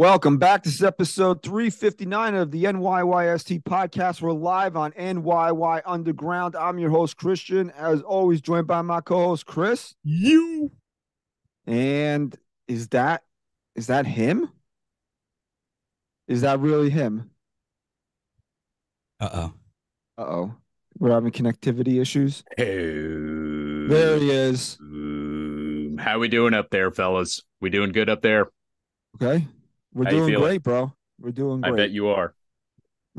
Welcome back. This is episode 359 of the NYYST podcast. We're live on NYY Underground. I'm your host, Christian, as always, joined by my co-host, Chris. You. And is that is that him? Is that really him? Uh-oh. Uh-oh. We're having connectivity issues. Hey, There he is. How we doing up there, fellas? We doing good up there? Okay. We're How doing great, bro. We're doing great. I bet you are.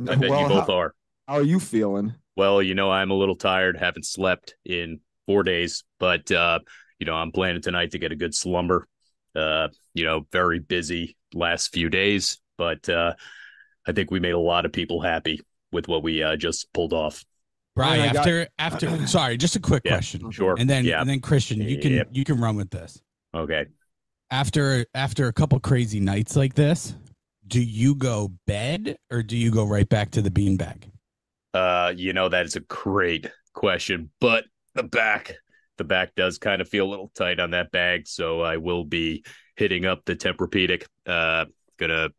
I bet Well, you both how, are. how are you feeling? Well, you know, I'm a little tired. Haven't slept in four days, but uh, you know, I'm planning tonight to get a good slumber. Uh, you know, very busy last few days, but uh, I think we made a lot of people happy with what we uh, just pulled off. Brian, I got- after after sorry, just a quick Yeah. question. Sure. And then yeah. and then Christian, you can Yep. you can run with this. Okay. After after a couple crazy nights like this, do you go bed or do you go right back to the beanbag? Uh, you know, that is a great question, but the back, the back does kind of feel a little tight on that bag. So I will be hitting up the Tempur-Pedic. Uh, gonna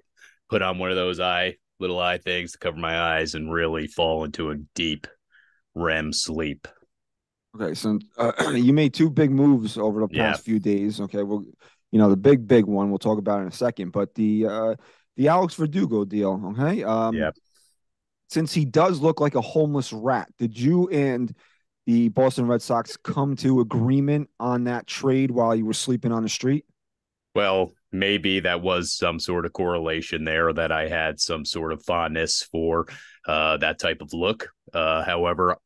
put on one of those eye, little eye things to cover my eyes and really fall into a deep REM sleep. Okay, so uh, you made two big moves over the past Yeah. few days. Okay, well, you know the big big one we'll talk about in a second, but the uh the Alex Verdugo deal. Okay, um, Yep. Since he does look like a homeless rat, did you and the Boston Red Sox come to agreement on that trade while you were sleeping on the street? Well, maybe that was some sort of correlation there that I had some sort of fondness for uh, that type of look. Uh, however,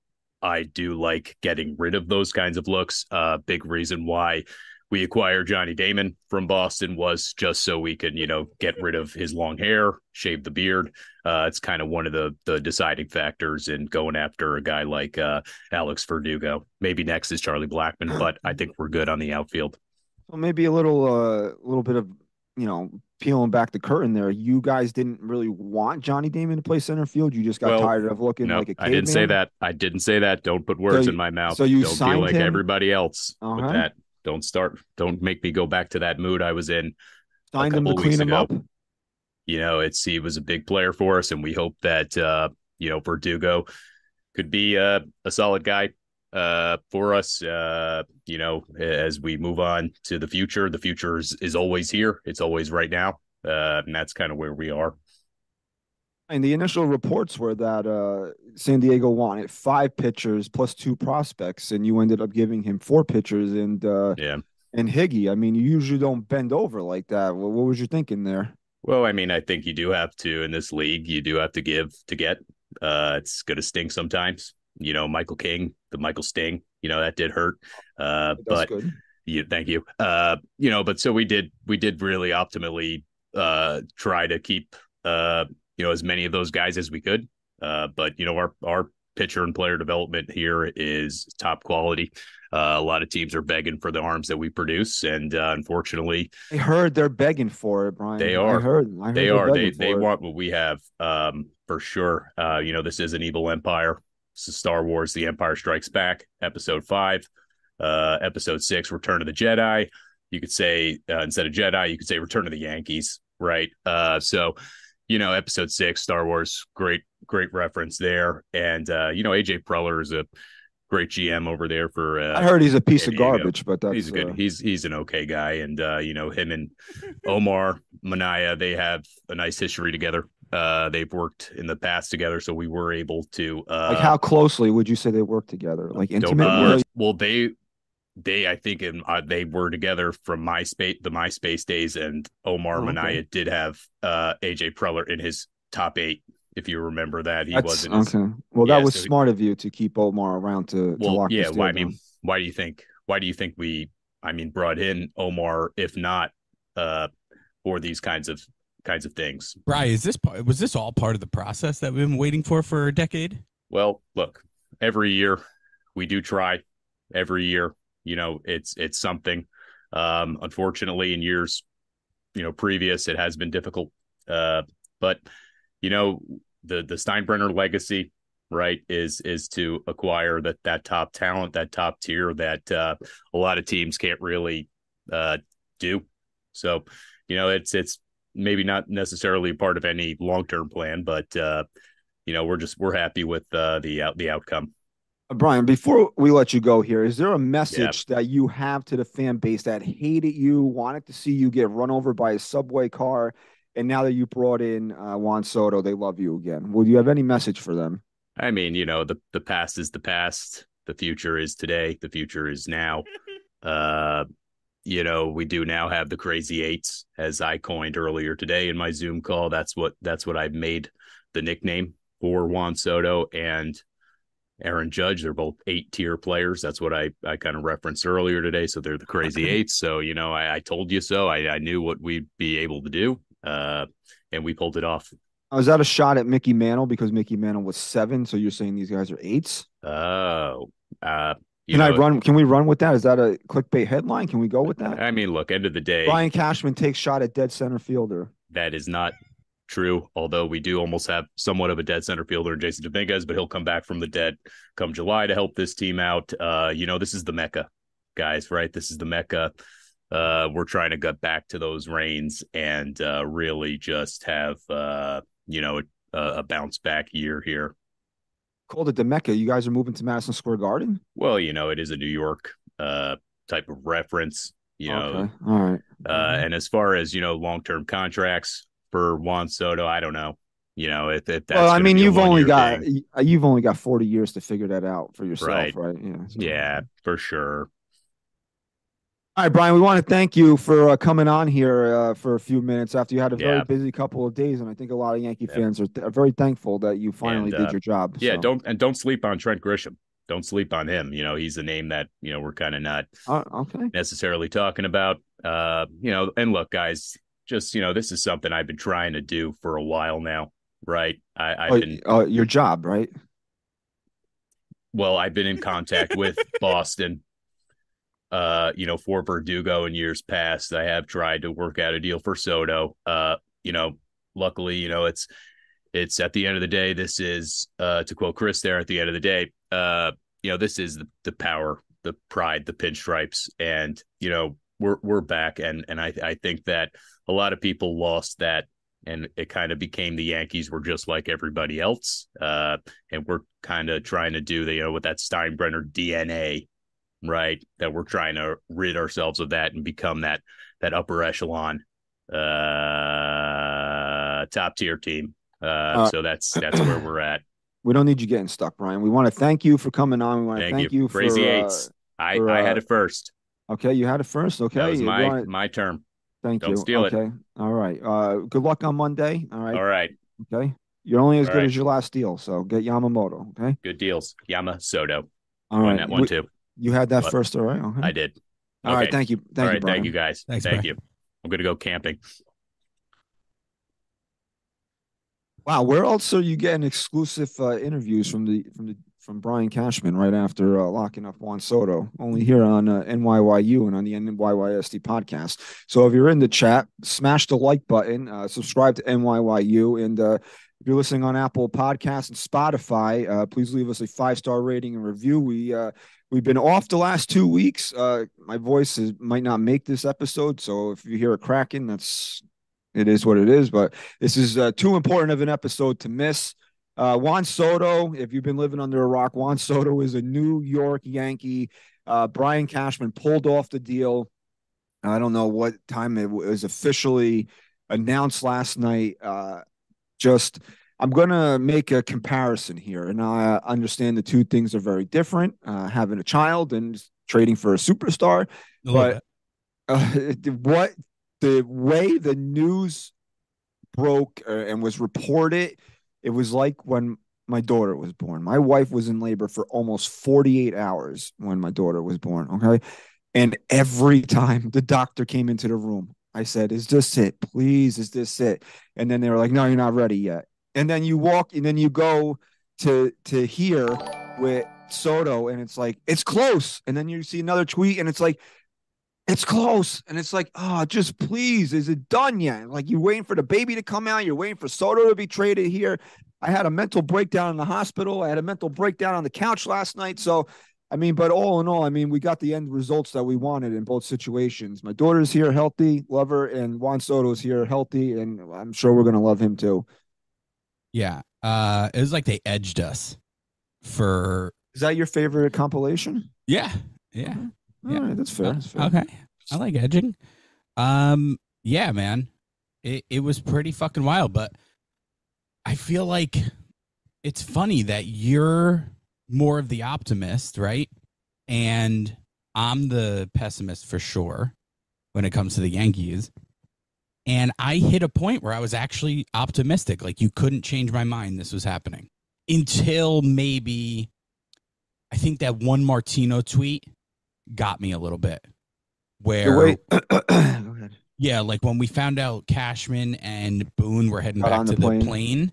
I do like getting rid of those kinds of looks. Uh, big reason why we acquired Johnny Damon from Boston was just so we could, you know, get rid of his long hair, shave the beard. Uh, it's kind of one of the the deciding factors in going after a guy like uh, Alex Verdugo. Maybe next is Charlie Blackmon, but I think we're good on the outfield. So maybe a little uh little bit of you know peeling back the curtain there. You guys didn't really want Johnny Damon to play center field. You just got Well, tired of looking No, like a I didn't say that. I didn't say that. Don't put words you- in my mouth. so you don't signed feel like him? everybody else Uh-huh. with that. Don't start. Don't make me go back to that mood I was in. Him to couple clean weeks him ago. up. You know, it's he was a big player for us, and we hope that uh, you know Verdugo could be uh, a solid guy uh, for us. Uh, you know, as we move on to the future, the future is, is always here. It's always right now, uh, and that's kind of where we are. And the initial reports were that uh, San Diego wanted five pitchers plus two prospects, and you ended up giving him four pitchers and uh, Yeah. and Higgy. I mean, you usually don't bend over like that. What, what was you thinking there? Well, I mean, I think you do have to in this league. You do have to give to get. Uh, it's going to sting sometimes. You know, Michael King, the Michael Sting. You know that did hurt. Uh, That's but good. you, thank you. Uh, you know, but so we did. We did really optimally uh, try to keep uh, you know as many of those guys as we could. Uh, but you know, our our pitcher and player development here is top quality. Uh, a lot of teams are begging for the arms that we produce, and uh, unfortunately, I heard they're begging for it, Brian. They I are. heard. I heard they they're they they it. want what we have um for sure uh you know this is an evil empire this is star wars the empire strikes back episode five uh episode six return of the jedi you could say uh, instead of jedi you could say return of the yankees right uh so you know episode six star wars great great reference there and uh you know aj preller is a great gm over there for uh I heard he's a piece San of Diego. garbage, but that's he's a good uh, he's he's an okay guy and uh you know him and omar minaya they have a nice history together uh they've worked in the past together so we were able to uh like how closely would you say they work together? Like intimately? uh, well they they i think in, uh, they were together from myspace the myspace days and omar Oh, okay. minaya did have uh aj preller in his top eight if you remember that he That's- wasn't okay. Well, yeah, that was so he- smart of you to keep Omar around to, to lock yeah why i mean why do you think why do you think we i mean brought in omar if not uh for these kinds of kinds of things. Brian, is this part, was this all part of the process that we've been waiting for for a decade? Well, look, every year we do try. Every year, you know, it's it's something. Um, unfortunately, in years, you know, previous, it has been difficult. Uh, but you know, the the Steinbrenner legacy, right, is is to acquire that that top talent, that top tier that uh, a lot of teams can't really uh, do. So, you know, it's it's maybe not necessarily part of any long term plan, but uh, you know, we're just we're happy with uh, the out the outcome. Brian, before we let you go here, is there a message yeah. that you have to the fan base that hated you, wanted to see you get run over by a subway car, and now that you brought in uh, Juan Soto, they love you again? Will you have any message for them? I mean, you know, the the past is the past. The future is today. The future is now. uh, you know, we do now have the crazy eights, as I coined earlier today in my Zoom call. That's what that's what I've made the nickname for Juan Soto and Aaron Judge. They're both eight tier players. That's what I, I kind of referenced earlier today. So they're the crazy eights. So, you know, I, I told you so. I, I, knew what we'd be able to do. Uh, and we pulled it off. Was that a shot at Mickey Mantle because Mickey Mantle was seven? So you're saying these guys are eights? Oh, uh, can know, I run? Can we run with that? Is that a clickbait headline? Can we go with that? I mean, look, end of the day, Brian Cashman takes shot at dead center fielder. That is not true. Although we do almost have somewhat of a dead center fielder in Jasson Dominguez, but he'll come back from the dead come July to help this team out. Uh, you know, this is the mecca, guys. Right? This is the mecca. Uh, we're trying to get back to those reins and uh, really just have uh, you know a, a bounce back year here. Called it the mecca. You guys are moving to Madison Square Garden. Well, you know, it is a New York uh, type of reference. You know, okay. all right. Uh, and as far as you know, long term contracts, for Juan Soto, I don't know. You know, if, if that's well, I mean, you've only got thing. you've only got forty years to figure that out for yourself, right? right? Yeah, so. yeah, for sure. All right, Brian, we want to thank you for uh, coming on here uh, for a few minutes after you had a very yeah. busy couple of days, and I think a lot of Yankee yeah. fans are, th- are, very thankful that you finally and, uh, did your job. Yeah, so. don't and don't sleep on Trent Grisham. Don't sleep on him. You know, he's a name that you know we're kind of not uh, okay. necessarily talking about. Uh, you know, and look, guys, just you know this is something i've been trying to do for a while now right? I, have oh, been uh, your job right? Well i've been in contact with boston uh you know for verdugo in years past. I have tried to work out a deal for soto. Uh you know luckily you know it's it's at the end of the day this is uh to quote chris there at the end of the day uh you know this is the, the power the pride the pinstripes. And you know we're we're back and and i i think that a lot of people lost that and it kind of became the Yankees were just like everybody else. Uh, and we're kind of trying to do the, you know, with that Steinbrenner DNA, right? That we're trying to rid ourselves of that and become that, that upper echelon, uh, top tier team. Uh, uh, so that's, that's where we're at. We don't need you getting stuck, Brian. We want to thank you for coming on. We want to thank, thank you. you, Crazy for, Eights. Uh, I, for, I had it first. Okay. You had it first. Okay. That was my, my term. Thank Don't you. steal okay. it. All right. Uh, good luck on Monday. All right. All right. Okay. You're only as All good right. as your last deal. So get Yamamoto. Okay. Good deals. Yama Soto. All Won right. that one We- too. You had that But first. All right. Okay. I did. All right. Okay. Thank you. Thank All you. right. Brian. Thank you guys. Thanks, Thank Brian. you. I'm going to go camping. Wow. Where else are you getting exclusive uh, interviews from the from the from Brian Cashman right after uh, locking up Juan Soto? Only here on uh, NYYU and on the NYYST podcast. So if you're in the chat, smash the like button, uh, subscribe to NYYU, and uh, if you're listening on Apple Podcasts and Spotify, uh, please leave us a five star rating and review. We uh, we've been off the last two weeks. My voice is, might not make this episode, so if you hear a cracking, that's it is what it is. But this is too important of an episode to miss. Uh, Juan Soto, if you've been living under a rock, Juan Soto is a New York Yankee. Uh, Brian Cashman pulled off the deal. I don't know what time it was officially announced last night. Uh, just, I'm going to make a comparison here. And I understand the two things are very different uh, having a child and trading for a superstar. But uh, what the way the news broke uh, and was reported, it was like when my daughter was born. My wife was in labor for almost 48 hours when my daughter was born. Okay. And every time the doctor came into the room, I said, "Is this it? Please, is this it?" And then they were like, "No, you're not ready yet." And then you walk, and then you go to to here with Soto, and it's like it's close. And then you see another tweet, and it's like it's close. And it's like, oh, just please, is it done yet? Like you're waiting for the baby to come out, you're waiting for Soto to be traded here. I had a mental breakdown in the hospital. I had a mental breakdown on the couch last night. So I mean, but all in all, I mean, we got the end results that we wanted in both situations. My daughter's here healthy, love her, and Juan Soto's here healthy, and I'm sure we're gonna love him too. Yeah. Uh it was like they edged us for Is that your favorite compilation? yeah. Yeah. All Yeah. right, that's fair. That's fair. Okay. I like edging. Um yeah, man. It it was pretty fucking wild, but I feel like it's funny that you're more of the optimist, right? And I'm the pessimist for sure when it comes to the Yankees. And I hit a point where I was actually optimistic. Like you couldn't change my mind this was happening until maybe I think that one Martino tweet got me a little bit. Where go ahead. yeah, like when we found out Cashman and Boone were heading Got back to the the plane. plane.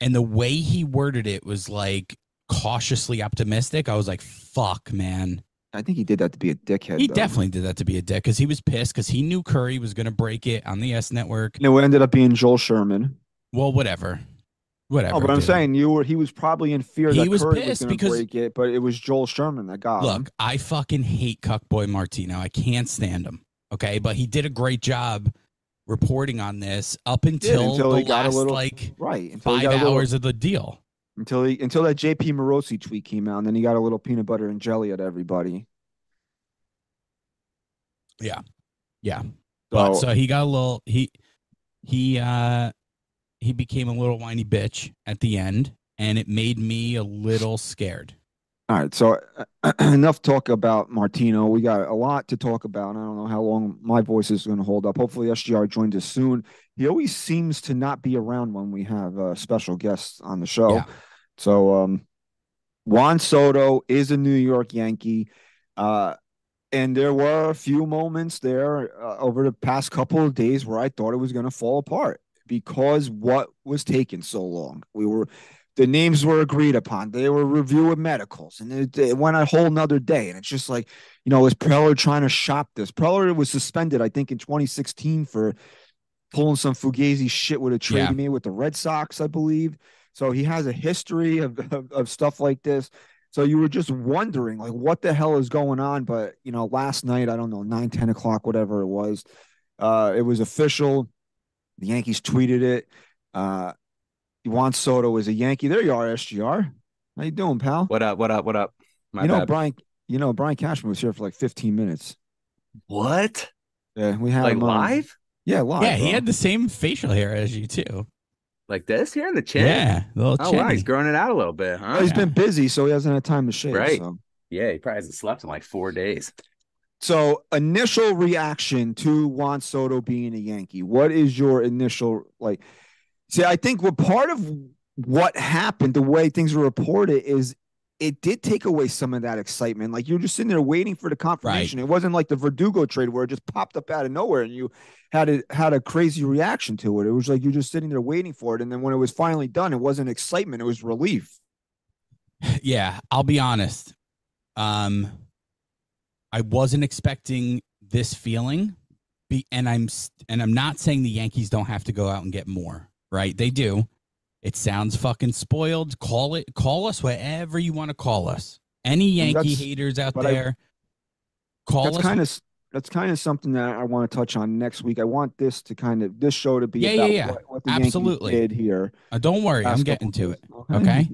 and the way he worded it was like cautiously optimistic. I was like, "Fuck, man." I think he did that to be a dickhead. He though. definitely did that to be a dick because he was pissed because he knew Curry was going to break it on the YES Network. No, it ended up being Joel Sherman. Well, whatever, whatever. Oh, but I'm dude. saying you were. He was probably in fear He that was Curry was pissed going to because- break it, but it was Joel Sherman that got him. Look, I fucking hate Cuckboy Martino. I can't stand him. Okay, but he did a great job reporting on this up Did, until, until the last little like right until five a little- hours of the deal. until he until that JP Morosi tweet came out, and then he got a little peanut butter and jelly at everybody. Yeah. Yeah. But So, so he got a little he he uh he became a little whiny bitch at the end and it made me a little scared. all right, so uh, enough talk about Martino. We got a lot to talk about. I don't know how long my voice is going to hold up. Hopefully, SGR joins us soon. He always seems to not be around when we have uh, special guests on the show. Yeah. So, um, Juan Soto is a New York Yankee. Uh, and there were a few moments there uh, over the past couple of days where I thought it was going to fall apart because what was taking so long. We were, the names were agreed upon. They were reviewing medicals, and it, it went a whole nother day. And it's just like, you know, is Preller trying to shop this? Preller was suspended, I think, in 2016 for pulling some fugazi shit with a trade Yeah. made with the Red Sox, I believe. So he has a history of, of, of stuff like this. So you were just wondering, like, what the hell is going on? But, you know, last night, I don't know, 9, 10 o'clock, whatever it was, uh, it was official. The Yankees tweeted it. Uh, Juan Soto is a Yankee. There you are, SGR. How you doing, pal? What up? What up? What up? My you know, bad. Brian, you know, Brian Cashman was here for like 15 minutes. what? Yeah, we had Like him on. live? Yeah, live. yeah, he had the same facial hair as you too. Like this here in the chin? Yeah, little Oh chinny. wow, he's growing it out a little bit, huh? Well, he's Yeah. been busy, so he hasn't had time to shave. Right. So. Yeah, he probably hasn't slept in like four days. So, initial reaction to Juan Soto being a Yankee. What is your initial like? See, I think what part of what happened, the way things were reported, is it did take away some of that excitement. Like you're just sitting there waiting for the confirmation. It wasn't like the Verdugo trade where it just popped up out of nowhere and you had a had a crazy reaction to it. It was like you're just sitting there waiting for it, and then when it was finally done, it wasn't excitement; it was relief. yeah, I'll be honest. Um, I wasn't expecting this feeling, be, and I'm and I'm not saying the Yankees don't have to go out and get more. Right? They do. It sounds fucking spoiled. Call it. Call us whatever you want to call us. Any Yankee that's- haters out but I- there, call that's us. kind of that's kind of something that I want to touch on next week. I want this to kind of this show to be Yeah, yeah, about yeah. What, what the Absolutely. Yankees did here. Uh, don't worry, I'm getting to it. Okay.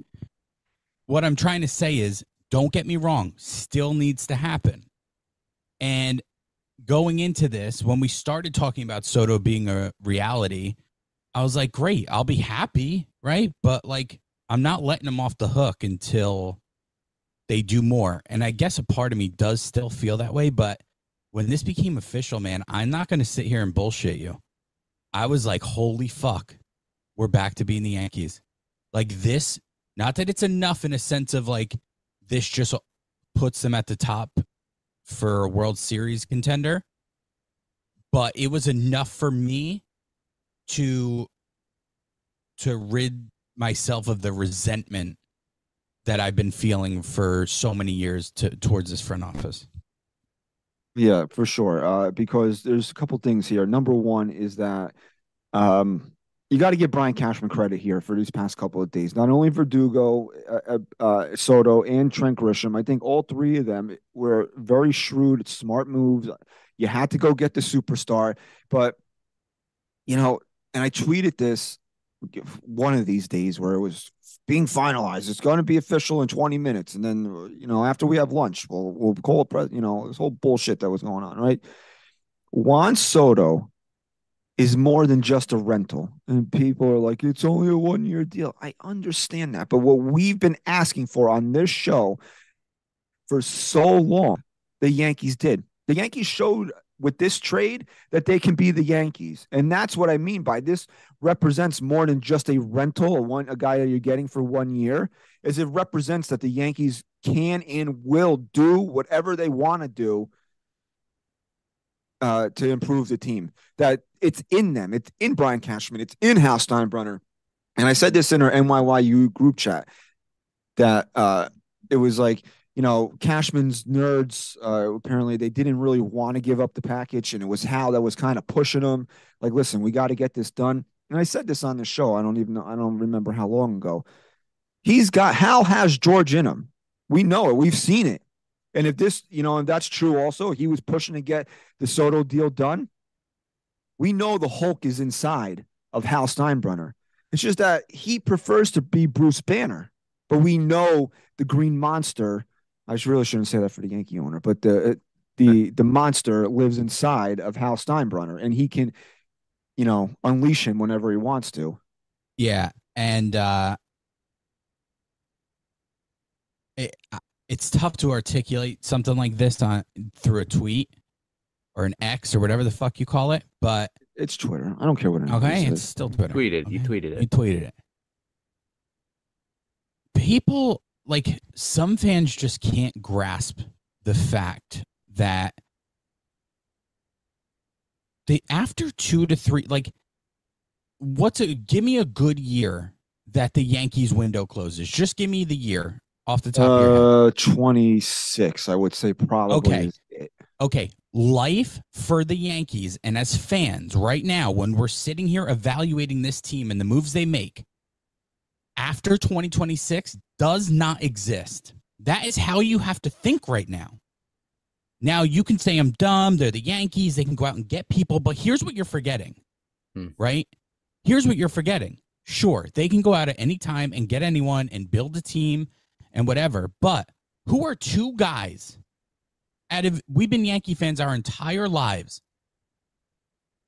What I'm trying to say is, don't get me wrong, still needs to happen. And going into this, when we started talking about Soto being a reality, I was like, great, I'll be happy, right? But like, I'm not letting them off the hook until they do more. And I guess a part of me does still feel that way. But when this became official, man, I'm not going to sit here and bullshit you. I was like, holy fuck, we're back to being the Yankees. Like this, not that it's enough in a sense of like this just puts them at the top for a World Series contender, but it was enough for me to to rid myself of the resentment that I've been feeling for so many years to, towards this front office. Yeah, for sure. Uh, because there's a couple things here. Number one is that um, you got to give Brian Cashman credit here for these past couple of days. Not only Verdugo, uh, uh, uh, Soto, and Trent Grisham. I think all three of them were very shrewd, smart moves. You had to go get the superstar, but you know, and I tweeted this one of these days where it was being finalized. It's going to be official in 20 minutes, and then you know after we have lunch, we'll we'll call it. Pre- you know this whole bullshit that was going on, right? Juan Soto is more than just a rental, and people are like, it's only a one year deal. I understand that, but what we've been asking for on this show for so long, the Yankees did. The Yankees showed with this trade that they can be the Yankees. And that's what I mean by this represents more than just a rental, a one a guy that you're getting for one year, is it represents that the Yankees can and will do whatever they want to do uh, to improve the team. That it's in them. It's in Brian Cashman. It's in Hal Steinbrenner. And I said this in our NYYU group chat that uh, it was like you know, Cashman's nerds, uh, apparently they didn't really want to give up the package, and it was Hal that was kind of pushing them. Like, listen, we got to get this done. And I said this on the show. I don't even know, I don't remember how long ago. He's got Hal has George in him. We know it. We've seen it. And if this, you know, and that's true also, he was pushing to get the Soto deal done. We know the Hulk is inside of Hal Steinbrenner. It's just that he prefers to be Bruce Banner, but we know the Green Monster I really shouldn't say that for the Yankee owner, but the the the monster lives inside of Hal Steinbrenner, and he can, you know, unleash him whenever he wants to. Yeah, and uh, uh, it's tough to articulate something like this on through a tweet or an X or whatever the fuck you call it, but it's Twitter. I don't care what it okay, is. it's still Twitter. Tweeted. Okay. You tweeted it. You tweeted it. People like some fans just can't grasp the fact that they after two to three like what's a give me a good year that the Yankees window closes. Just give me the year off the top of your head. Uh, 26, I would say probably. Okay. Okay, life for the Yankees and as fans right now when we're sitting here evaluating this team and the moves they make after 2026 does not exist. That is how you have to think right now. Now you can say I'm dumb, they're the Yankees, they can go out and get people, but here's what you're forgetting. Hmm. Right? Here's what you're forgetting. Sure, they can go out at any time and get anyone and build a team and whatever, but who are two guys out of we've been Yankee fans our entire lives.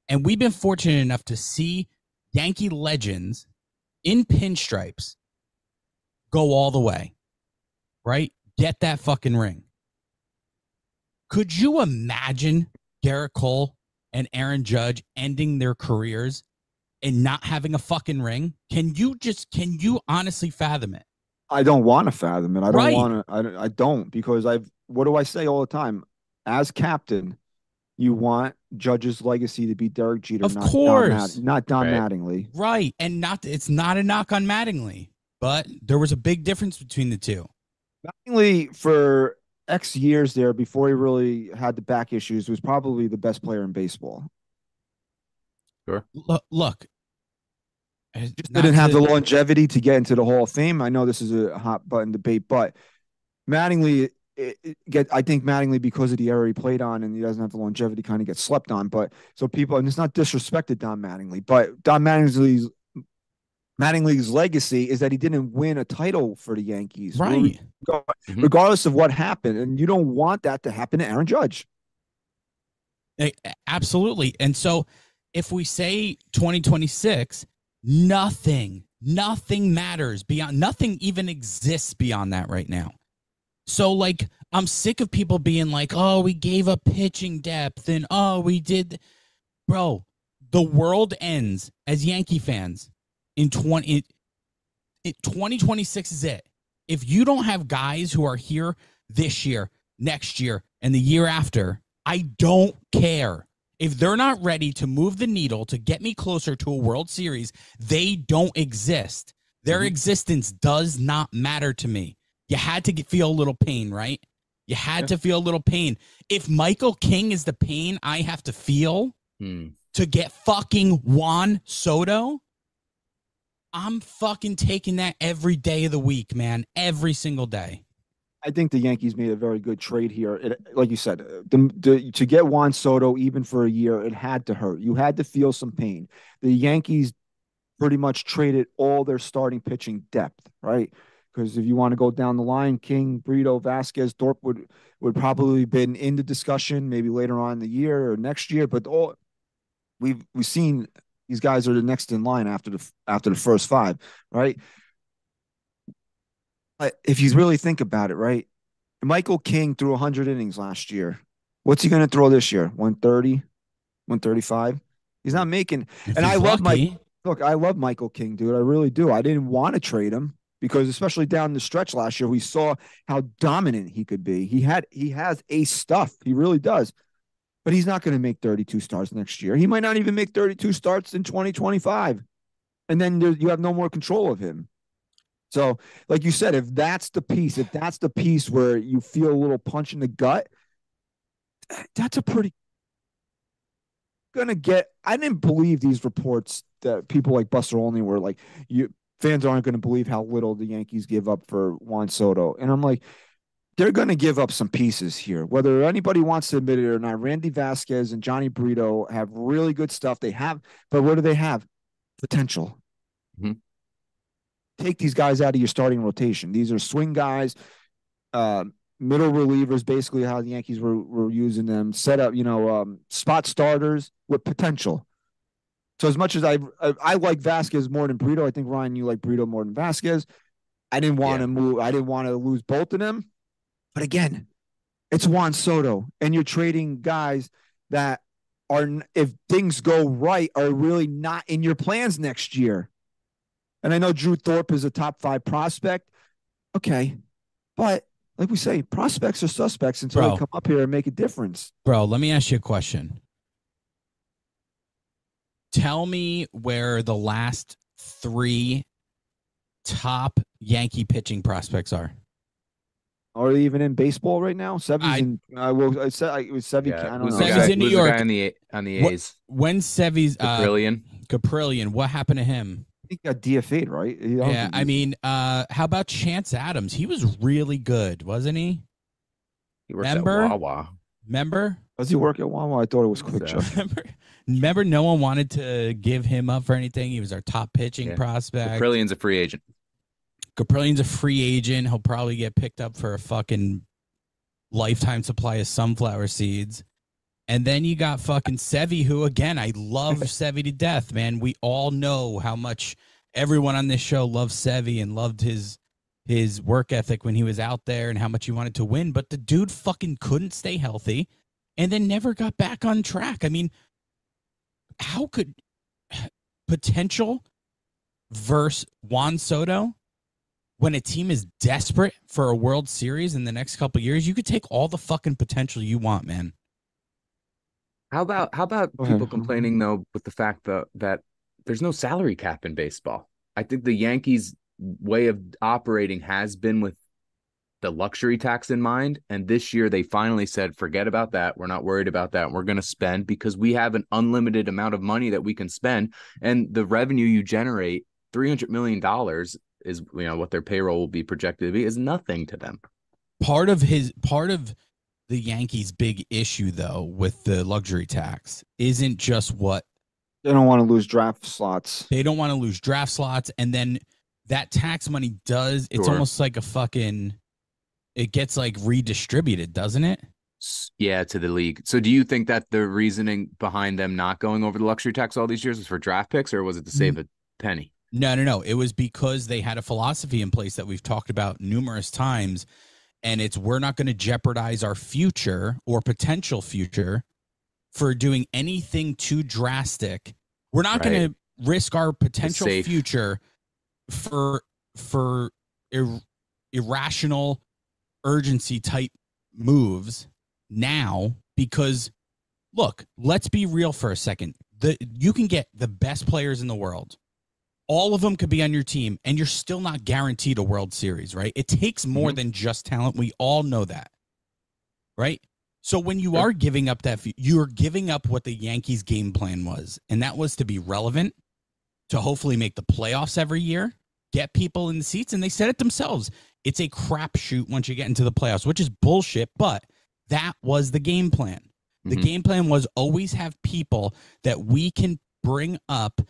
And we've been fortunate enough to see Yankee legends in pinstripes go all the way, right? Get that fucking ring. Could you imagine Gerrit Cole and Aaron Judge ending their careers and not having a fucking ring? Can you just, can you honestly fathom it? I don't want to fathom it. I don't Right. want to. I, don't- I don't because I've. What do I say all the time? As captain, you want Judge's legacy to be Derek Jeter, Of not Don, course. Mad- not Don Right. Mattingly. Right. And not, it's not a knock on Mattingly, but there was a big difference between the two. Mattingly for X years there before he really had the back issues was probably the best player in baseball. Look, look. Just didn't have the longevity to get into the Hall of Fame. I know this is a hot button debate, but Mattingly, it, it get I think Mattingly because of the era he played on and he doesn't have the longevity, kind of gets slept on. But so people, and it's not disrespected Don Mattingly, but Don Mattingly's Mattingly's legacy is that he didn't win a title for the Yankees, Right. Mhm. Regardless of what happened, and you don't want that to happen to Aaron Judge. Absolutely. And so if we say 2026, nothing, nothing matters beyond, nothing even exists beyond that right now. So, like, I'm sick of people being like, oh, we gave up pitching depth and oh, we did. Bro, the world ends as Yankee fans in 20. It, it, 2026 is it. If you don't have guys who are here this year, next year, and the year after, I don't care. If they're not ready to move the needle to get me closer to a World Series, they don't exist. Their Mhm. existence does not matter to me. You had to get, feel a little pain, right? You had Yeah. to feel a little pain. If Michael King is the pain I have to feel Hmm. to get fucking Juan Soto, I'm fucking taking that every day of the week, man. Every single day. I think the Yankees made a very good trade here. It, like you said, the, the, to get Juan Soto even for a year, it had to hurt. You had to feel some pain. The Yankees pretty much traded all their starting pitching depth, right? Because if you want to go down the line, King, Brito, Vasquez, Thorpe would would probably been in the discussion maybe later on in the year or next year. But all we've we've seen these guys are the next in line after the after the first five, right? But if you really think about it, right? Michael King threw 100 innings last year. What's he going to throw this year? 130, 135? He's not making. If And I love my- Look, I love Michael King, dude. I really do. I didn't want to trade him because, especially down the stretch last year, we saw how dominant he could be. He had, he has ace stuff. He really does. But he's not going to make 32 starts next year. He might not even make 32 starts in 2025. And then there, you have no more control of him. So, like you said, if that's the piece, if that's the piece where you feel a little punch in the gut, that's a pretty gonna get. I didn't believe these reports that people like Buster Olney were like, you fans aren't gonna believe how little the Yankees give up for Juan Soto, and I'm like, they're gonna give up some pieces here, whether anybody wants to admit it or not. Randy Vasquez and Jhony Brito have really good stuff. They have, but what do they have? Potential. Mhm. Take these guys out of your starting rotation. These are swing guys. Uh, middle relievers, basically how the Yankees were, were using them, set up, you know, um, spot starters with potential. So as much as I, I I like Vasquez more than Brito, I think Ryan, you like Brito more than Vasquez. I didn't want Yeah. to move. I didn't want to lose both of them. But again, it's Juan Soto, and you're trading guys that are, if things go right, are really not in your plans next year. And I know Drew Thorpe is a top five prospect. Okay. But like we say, prospects are suspects until Bro. they come up here and make a difference. bro, let me ask you a question. Tell me where the last three top Yankee pitching prospects are. Are they even in baseball right now? Seven's I- in. I will. I said I, it was seven. Yeah. I don't Who's know. the guy, in New who's the York. guy on the on the What- A's? When Sevy's uh, Brilliant. Caprillion, what happened to him? I think he got DFA'd, right? I Yeah, I mean, uh, how about Chance Adams? He was really good, wasn't he? He works Remember? at Wawa. Remember? does he work at Wawa? I thought it was Quick So- Check. Remember? Remember? No one wanted to give him up for anything. He was our top pitching Yeah. prospect. Brilliant's a free agent. Caprilion's a free agent. He'll probably get picked up for a fucking lifetime supply of sunflower seeds. And then you got fucking Sevi, who again, I love Sevi to death, man. We all know how much everyone on this show loves Sevi and loved his his work ethic when he was out there and how much he wanted to win. But the dude fucking couldn't stay healthy and then never got back on track. I mean, how could potential versus Juan Soto when a team is desperate for a World Series in the next couple years, you could take all the fucking potential you want, man. How about how about Go ahead. people complaining though with the fact that that there's no salary cap in baseball? I think the Yankees' way of operating has been with the luxury tax in mind, and this year they finally said, "Forget about that. We're not worried about that. We're going to spend because we have an unlimited amount of money that we can spend, and the revenue you generate, three hundred million dollars." Is you know what their payroll will be projected to be is nothing to them. Part of his part of the Yankees' big issue though with the luxury tax isn't just what They don't want to lose draft slots. they don't want to lose draft slots and then that tax money does it's Sure. almost like a fucking it gets like redistributed, doesn't it? Yeah, to the league. So do you think that the reasoning behind them not going over the luxury tax all these years was for draft picks or was it to save mm. a penny? No, no, no. It was because they had a philosophy in place that we've talked about numerous times. And it's we're not going to jeopardize our future or potential future for doing anything too drastic. We're not going to risk our potential future for for ir- irrational urgency type moves now because look, let's be real for a second. The you can get the best players in the world. All of them could be on your team and you're still not guaranteed a World Series, right? It takes more Mhm. than just talent. We all know that. Right? So when you are giving up that you're giving up what the Yankees game plan was, and that was to be relevant to hopefully make the playoffs every year, get people in the seats, and they said it themselves. It's a crapshoot once you get into the playoffs, which is bullshit, but that was the game plan. The Mhm. game plan was always have people that we can bring up,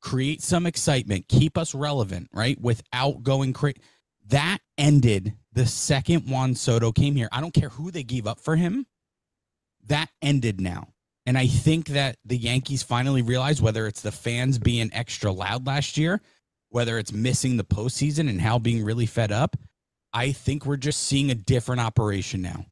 create some excitement, keep us relevant, right? Without going crazy. That ended the second Juan Soto came here. I don't care who they gave up for him. That ended now. And I think that the Yankees finally realized whether it's the fans being extra loud last year, whether it's missing the postseason and Hal being really fed up, I think we're just seeing a different operation now.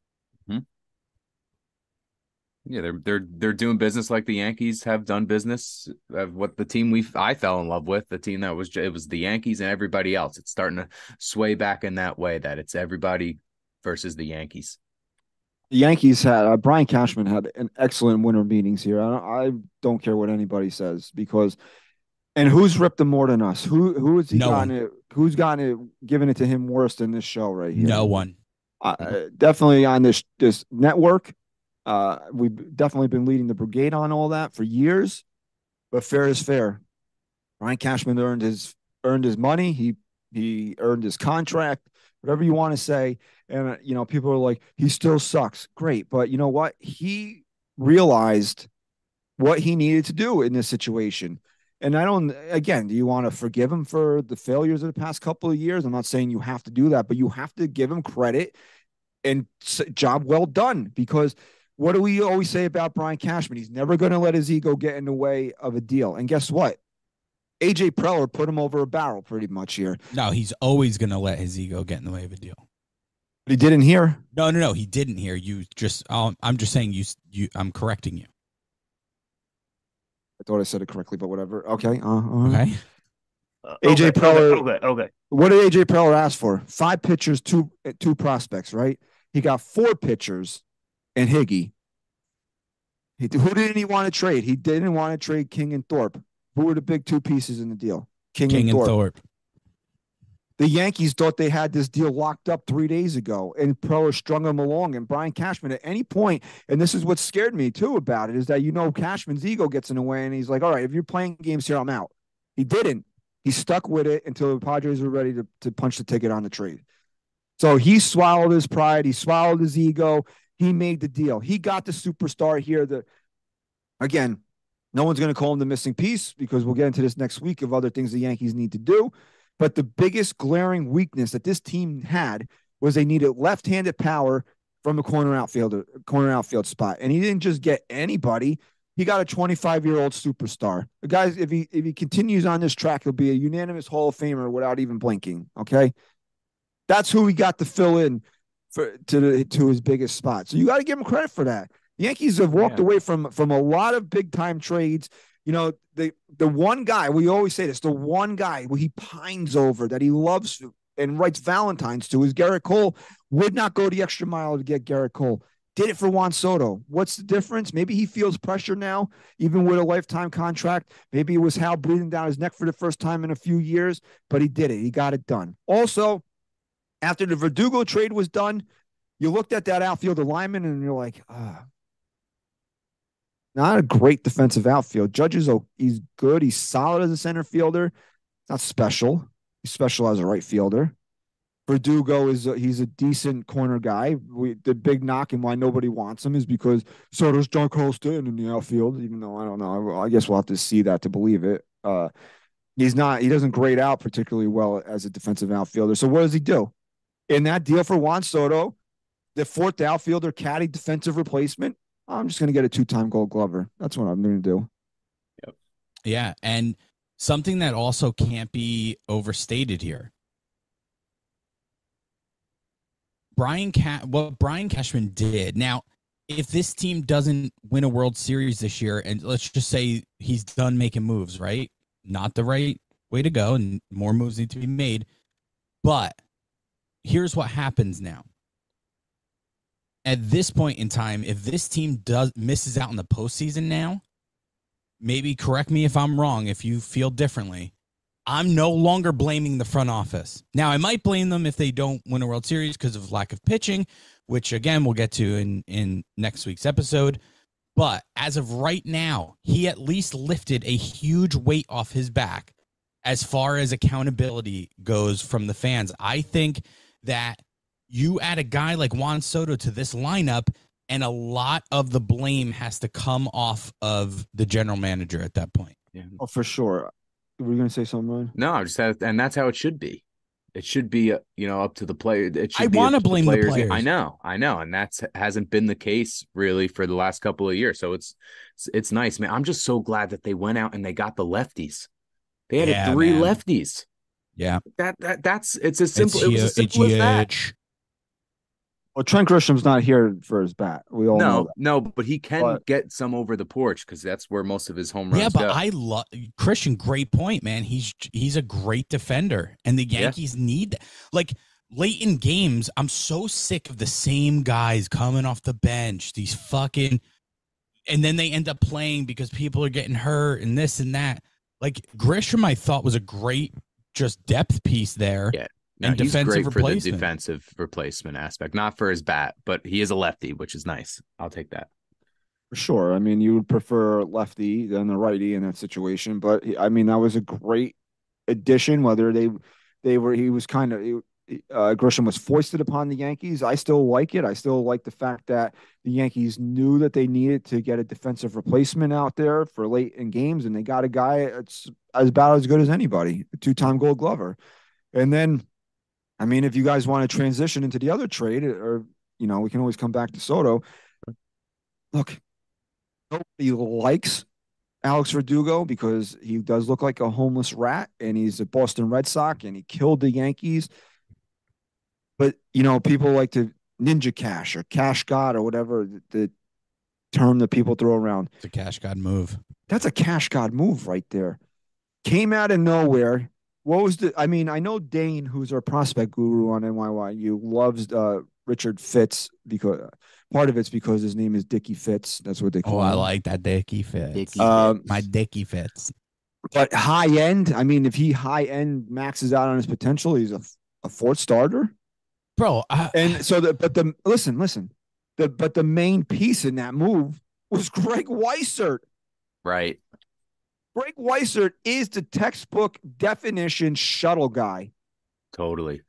Yeah, they're they're they're doing business like the Yankees have done business of what the team we I fell in love with, the team that was it was the Yankees and everybody else. It's starting to sway back in that way that it's everybody versus the Yankees. The Yankees had uh, Brian Cashman had an excellent winter meetings here. I don't, I don't care what anybody says because, and who's ripped them more than us? Who who has he No gotten it? Who's gotten it? Given it to him worse than this show right here? No one. uh, definitely on this this network. Uh, we've definitely been leading the brigade on all that for years, but fair is fair. Brian Cashman earned his earned his money. He he earned his contract. Whatever you want to say, and uh, you know people are like he still sucks. Great, but you know what? He realized what he needed to do in this situation. And I don't, again, do you want to forgive him for the failures of the past couple of years? I'm not saying you have to do that, but you have to give him credit and job well done because what do we always say about Brian Cashman? He's never going to let his ego get in the way of a deal. And guess what? AJ Preller put him over a barrel pretty much here. No, he's always going to let his ego get in the way of a deal. But he didn't hear. No, no, no. He didn't hear you. Just, um, I'm just saying you. You. I'm correcting you. I thought I said it correctly, but whatever. Okay. Uh, uh, Okay. Uh, AJ okay, Preller- Okay, okay, okay. What did AJ Preller ask for? Five pitchers, two two prospects, right? He got four pitchers and Higgy. He, who didn't he want to trade? He didn't want to trade King and Thorpe. Who were the big two pieces in the deal? King, King and and Thorpe. Thorpe. The Yankees thought they had this deal locked up three days ago, and Preller strung them along. And Brian Cashman, at any point, and this is what scared me too about it, is that you know Cashman's ego gets in the way, and he's like, "All right, if you're playing games here, I'm out." He didn't. He stuck with it until the Padres were ready to, to punch the ticket on the trade. So he swallowed his pride. He swallowed his ego. He made the deal. He got the superstar here. That again, no one's going to call him the missing piece because we'll get into this next week of other things the Yankees need to do. But the biggest glaring weakness that this team had was they needed left-handed power from a corner outfielder, corner outfield spot, and he didn't just get anybody. He got a 25-year-old superstar. The guys, if he if he continues on this track, he'll be a unanimous Hall of Famer without even blinking. Okay, that's who he got to fill in for to the, to his biggest spot. So you got to give him credit for that. The Yankees have walked Yeah. away from from a lot of big time trades. You know, the the one guy we always say this, the one guy who he pines over that he loves and writes Valentine's to is Gerrit Cole. Would not go the extra mile to get Gerrit Cole. Did it for Juan Soto. What's the difference? Maybe he feels pressure now, even with a lifetime contract. Maybe it was Hal breathing down his neck for the first time in a few years, but he did it. He got it done. Also, after the Verdugo trade was done, you looked at that outfield alignment and you're like, ah, not a great defensive outfield. Judge is he's good. He's solid as a center fielder. Not special. He's special as a right fielder. Verdugo is a, he's a decent corner guy. We, the big knock and why nobody wants him is because so does John Colston in the outfield. Even though I don't know, I, I guess we'll have to see that to believe it. Uh, he's not. He doesn't grade out particularly well as a defensive outfielder. So what does he do? In that deal for Juan Soto, the fourth outfielder, caddy defensive replacement. I'm just going to get a two-time Gold Glover. That's what I'm going to do. Yep. Yeah, and something that also can't be overstated here. Brian Ca- what Brian Cashman did. Now, if this team doesn't win a World Series this year, and let's just say he's done making moves, right? Not the right way to go, and more moves need to be made. But here's what happens now. at this point in time, if this team does misses out in the postseason now, maybe correct me if I'm wrong. If you feel differently, I'm no longer blaming the front office. Now, I might blame them if they don't win a World Series because of lack of pitching, which again we'll get to in in next week's episode. But as of right now, he at least lifted a huge weight off his back as far as accountability goes from the fans. I think that you add a guy like Juan Soto to this lineup, and a lot of the blame has to come off of the general manager at that point. Yeah. Oh, for sure. Were you going to say something, Ryan? No, I just had, and that's how it should be. It should be, uh, you know, up to the player. It should I wanna up to blame the I know, I know, and that's hasn't been the case really for the last couple of years. So it's it's, it's nice, man. I'm just so glad that they went out and they got the lefties. They had Yeah, three man. lefties. Yeah, That that that's it's as simple. It's it was hu- as simple it's as that. huge. Well, Trent Grisham's not here for his bat. We all know No, that. no, but he can But- get some over the porch because that's where most of his home runs Yeah, but go. I love Christian. Great point, man. He's he's a great defender, and the Yeah. Yankees need. Like late in games, I'm so sick of the same guys coming off the bench. These fucking, and then they end up playing because people are getting hurt and this and that. Like Grisham, I thought was a great just depth piece there. Yeah. No, and he's defensive great for the replacement. defensive replacement aspect, not for his bat, but he is a lefty, which is nice. I'll take that. For sure. I mean, you would prefer lefty than the righty in that situation, but I mean, that was a great addition. Whether they they were, he was kind of uh, Grisham was foisted upon the Yankees. I still like it. I still like the fact that the Yankees knew that they needed to get a defensive replacement out there for late in games, and they got a guy that's as about as good as anybody, a two-time Gold Glover. And then, I mean, if you guys want to transition into the other trade, or you know, we can always come back to Soto. Look, nobody likes Alex Verdugo because he does look like a homeless rat and he's a Boston Red Sox and he killed the Yankees. But you know, people like to ninja cash or cash god or whatever the, the term that people throw around. It's a cash god move. That's a cash god move right there. Came out of nowhere. What was the? I mean, I know Dane, who's our prospect guru on NYYU, loves uh, Richard Fitts because part of it's because his name is Dickie Fitts. That's what they call Oh, I like that Dicky fits. Dickey Um, My Dicky fits. but high end. I mean, if he high end maxes out on his potential, he's a, a fourth starter. Bro, I, And so the but the listen, listen, the but the main piece in that move was Greg Weissert. Right. Greg Weissert is the textbook definition shuttle guy. Totally.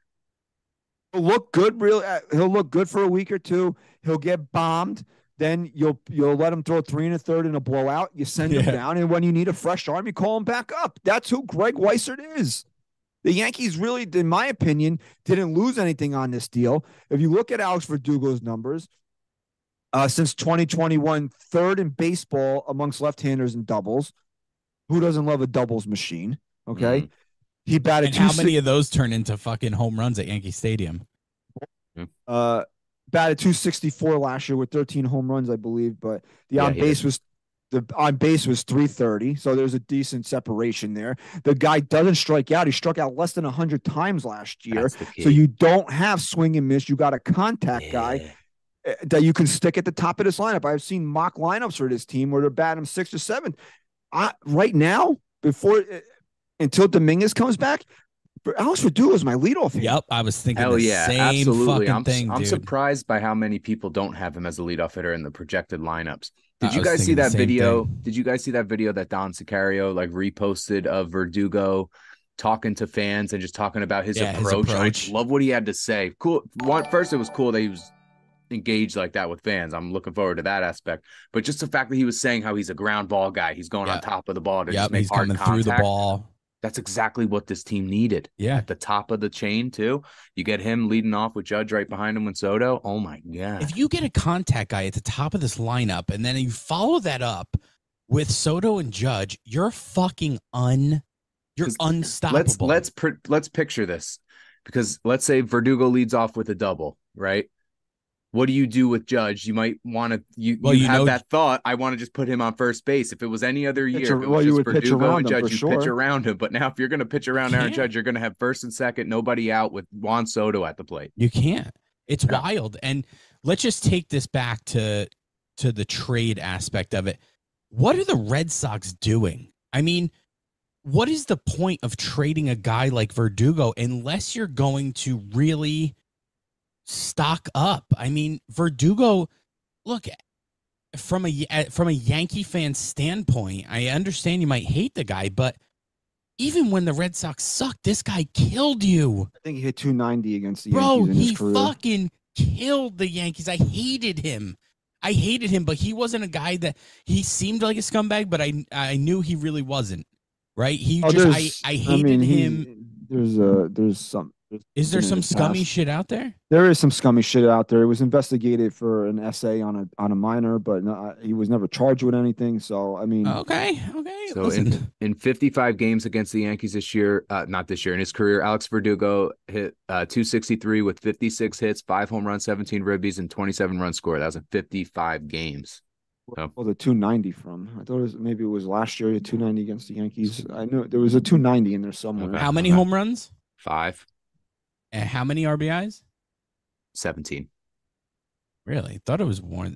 He'll look good, real. uh, He'll look good for a week or two. He'll get bombed. Then you'll you'll let him throw three and a third in a blowout. You send him down, and when you need a fresh arm, you call him back up. That's who Greg Weissert is. The Yankees really, in my opinion, didn't lose anything on this deal. If you look at Alex Verdugo's numbers, uh, since 2021, third in baseball amongst left-handers in doubles. Who doesn't love a doubles machine? Okay, Mhm. he batted and two how many of those turn into fucking home runs at Yankee Stadium? uh batted 264 last year with 13 home runs, I believe, but the yeah, on base was the on base was 330, so there's a decent separation there. The guy doesn't strike out; he struck out less than 100 times last year. That's the key. So you don't have swing and miss. You got a contact guy Yeah. uh, that you can stick at the top of this lineup. I've seen mock lineups for this team where they're batting him sixth or seventh. I, right now, before uh, until Dominguez comes back, Alex Verdugo is my leadoff hitter. Yep, I was thinking Hell the yeah, same absolutely. fucking I'm, thing, I'm dude. surprised by how many people don't have him as a leadoff hitter in the projected lineups. Did I you guys see that video? thing. Did you guys see that video that Don Sicario like reposted of Verdugo talking to fans and just talking about his Yeah, his approach? approach. I love what he had to say. Cool. One, first, it was cool that he was engaged like that with fans. I'm looking forward to that aspect. But just the fact that he was saying how he's a ground ball guy, he's going on top of the ball to Yep, just make he's hard coming contact. through the ball. That's exactly what this team needed Yeah, at the top of the chain too. You get him leading off with Judge right behind him with Soto. Oh my god! if you get a contact guy at the top of this lineup and then you follow that up with Soto and Judge, you're fucking un, You're unstoppable. let's let's pr- let's picture this because let's say Verdugo leads off with a double, right? What do you do with Judge? You might want to you, Well, you, you have know- that thought. I want to just put him on first base. If it was any other year, Pitch it well, was you just would pitch Verdugo around and him Judge, you pitch around him. But now, if you're going to pitch around Aaron. Judge, you're going to have first and second, nobody out with Juan Soto at the plate. You can't. It's No. wild. And let's just take this back to to the trade aspect of it. What are the Red Sox doing? I mean, what is the point of trading a guy like Verdugo unless you're going to really stock up? I mean, Verdugo, look from a from a Yankee fan standpoint, I understand you might hate the guy, but even when the Red Sox sucked, this guy killed you. I think he hit 290 against the Bro, Yankees in he fucking killed the Yankees. I hated him. I hated him, but he wasn't a guy that he seemed like a scumbag, but I I knew he really wasn't. Right? He Oh, just I, I hated mean, he- him. There's a there's some. There's Is there some his scummy past. shit out there? There is some scummy shit out there. It was investigated for an essay on a on a minor, but no, he was never charged with anything. So I mean, Okay, okay. So Listen, in in 55 games against the Yankees this year, uh, not this year, in his career, Alex Verdugo hit uh, 263 with 56 hits, five home runs, 17 ribbies, and 27 runs scored. That was in 55 games. Well, the 290 from. I thought it was maybe it was last year, the 290 against the Yankees. I knew there was a 290 in there somewhere. Okay. how many okay. home runs Five, and how many RBIs? 17. Really? Thought it was more.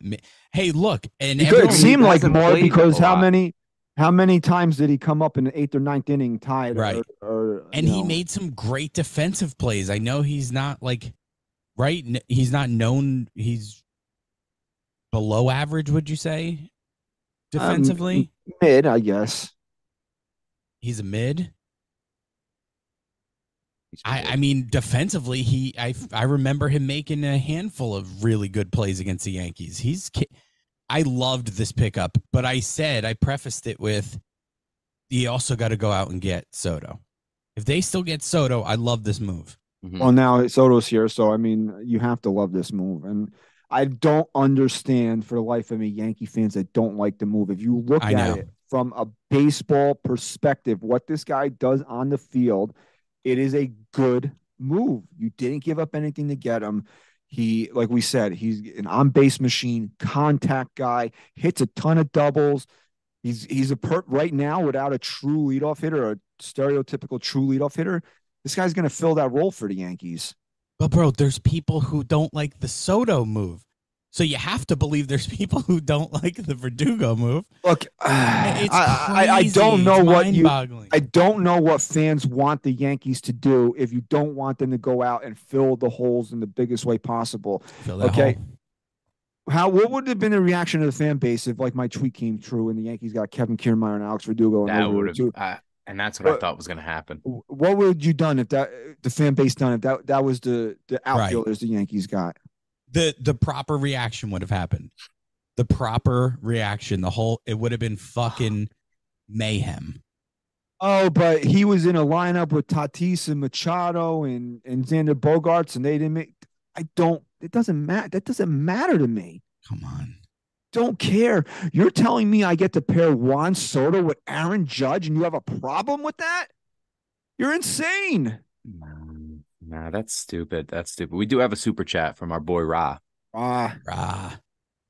Hey, look, and It, could- it everyone- seemed like more because how lot. many how many times did he come up in the eighth or ninth inning tied? Right. Or, or, and he know, made some great defensive plays. I know he's not like right. He's not known. He's below average. Would you say um, defensively? mid, I guess. he's a mid. He's I. I mean, defensively, he I I remember him making a handful of really good plays against the Yankees. He's I loved this pickup, but I said I prefaced it with you also got to go out and get Soto. If they still get Soto, I love this move. Mhm. Well, now Soto's here, so I mean, you have to love this move. And I don't understand for the life of me Yankee fans that don't like the move. If you look I at know. it from a baseball perspective, what this guy does on the field, it is a good move. You didn't give up anything to get him. He, like we said, he's an on base machine, contact guy, hits a ton of doubles. He's he's a per right now without a true leadoff hitter, a stereotypical true leadoff hitter. This guy's going to fill that role for the Yankees. But bro, there's people who don't like the Soto move. So you have to believe there's people who don't like the Verdugo move. Look, I. I, I don't know It's what you. I don't know what fans want the Yankees to do if you don't want them to go out and fill the holes in the biggest way possible. Fill that okay. hole. How what would have been the reaction of the fan base if like my tweet came true and the Yankees got Kevin Kiermaier and Alex Verdugo and that would have, uh, and that's what I thought was going to happen. what would you done if that the fan base done if that that was the the Right. outfielders the Yankees got? The the proper reaction would have happened. The proper reaction, the whole it would have been fucking mayhem. Oh, but he was in a lineup with Tatis and Machado and and Xander Bogaerts, and they didn't make. I don't. It doesn't matter. That doesn't matter to me. Come on. Don't care. You're telling me I get to pair Juan Soto with Aaron Judge, and you have a problem with that? You're insane. Nah, nah, that's stupid. That's stupid. We do have a super chat from our boy Ra. Ah, Rah.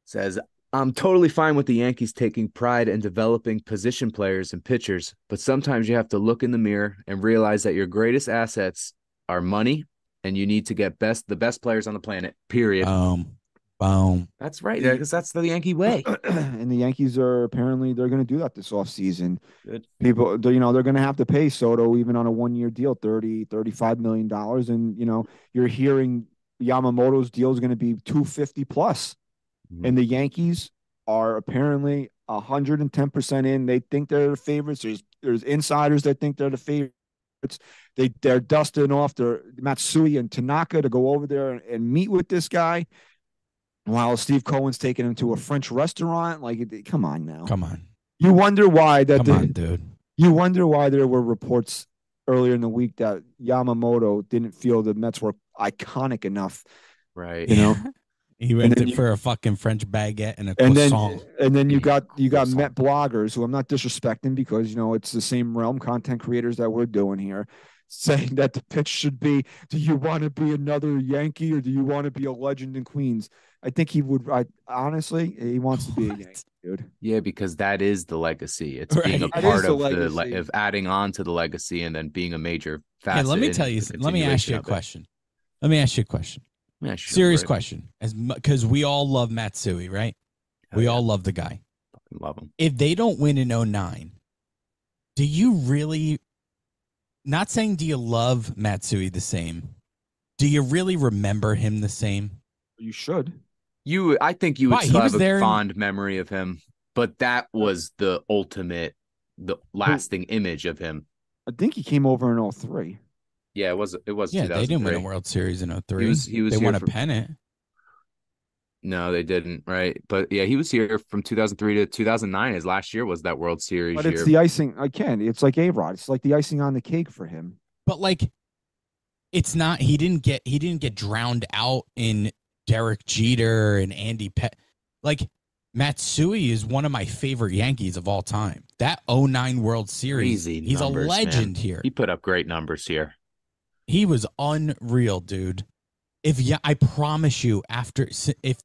Says, I'm totally fine with the Yankees taking pride in developing position players and pitchers, but sometimes you have to look in the mirror and realize that your greatest assets are money and you need to get best the best players on the planet. Period. Boom. Boom. that's right. Because that's the Yankee way. and the Yankees are apparently they're going to do that this offseason. Good. People, they're, you know, they're going to have to pay Soto even on a one-year deal, 30, 35 million dollars, and you know, you're hearing Yamamoto's deal is going to be 250 plus. Mm-hmm. and the Yankees are apparently 110% in. They think they're the favorites. There's there's insiders that think they're the favorites. They they're dusting off their Matsui and Tanaka to go over there and, and meet with this guy. While Steve Cohen's taking him to a French restaurant, like, come on now. Come on. You wonder why that Come the- on, dude. you wonder why there were reports earlier in the week that Yamamoto didn't feel the Mets were iconic enough. right. You know, He went in you- for a fucking French baguette and a and then and then you got you got Croissant. Met bloggers who I'm not disrespecting because you know it's the same realm content creators that we're doing here, saying that the pitch should be: Do you want to be another Yankee or do you want to be a legend in Queens? I think he would. I honestly, he wants to be a Yankee, dude. Yeah, because that is the legacy. It's being a Right. Part of the legacy. le- of adding on to the legacy and then being a major Hey, facet. let me tell you. Let me ask you a of it. question. Let me ask you a question. Yeah, sure, Serious right. question, as because we all love Matsui, right? Hell we yeah. all love the guy. Fucking love him. If they don't win in 09, do you really? Not saying do you love Matsui the same? Do you really remember him the same? You should. You, I think you would Why, he still was have a there in- fond memory of him, but that was the ultimate, the lasting image of him. I think he came over in 03. Yeah, it was. It was. Yeah, they didn't win a World Series in 03. He was. He was they here won a pennant. No, they didn't. Right, but yeah, he was here from 2003 to 2009. His last year was that World Series But year. it's the icing. I can't. It's like A Rod. It's like the icing on the cake for him. but like it's not he didn't get he didn't get drowned out in Derek Jeter and Andy Pet like Matsui is one of my favorite Yankees of all time. That 09 World Series. Crazy he's numbers, a man. legend here. he put up great numbers here. He was unreal, dude. If yeah, I promise you after if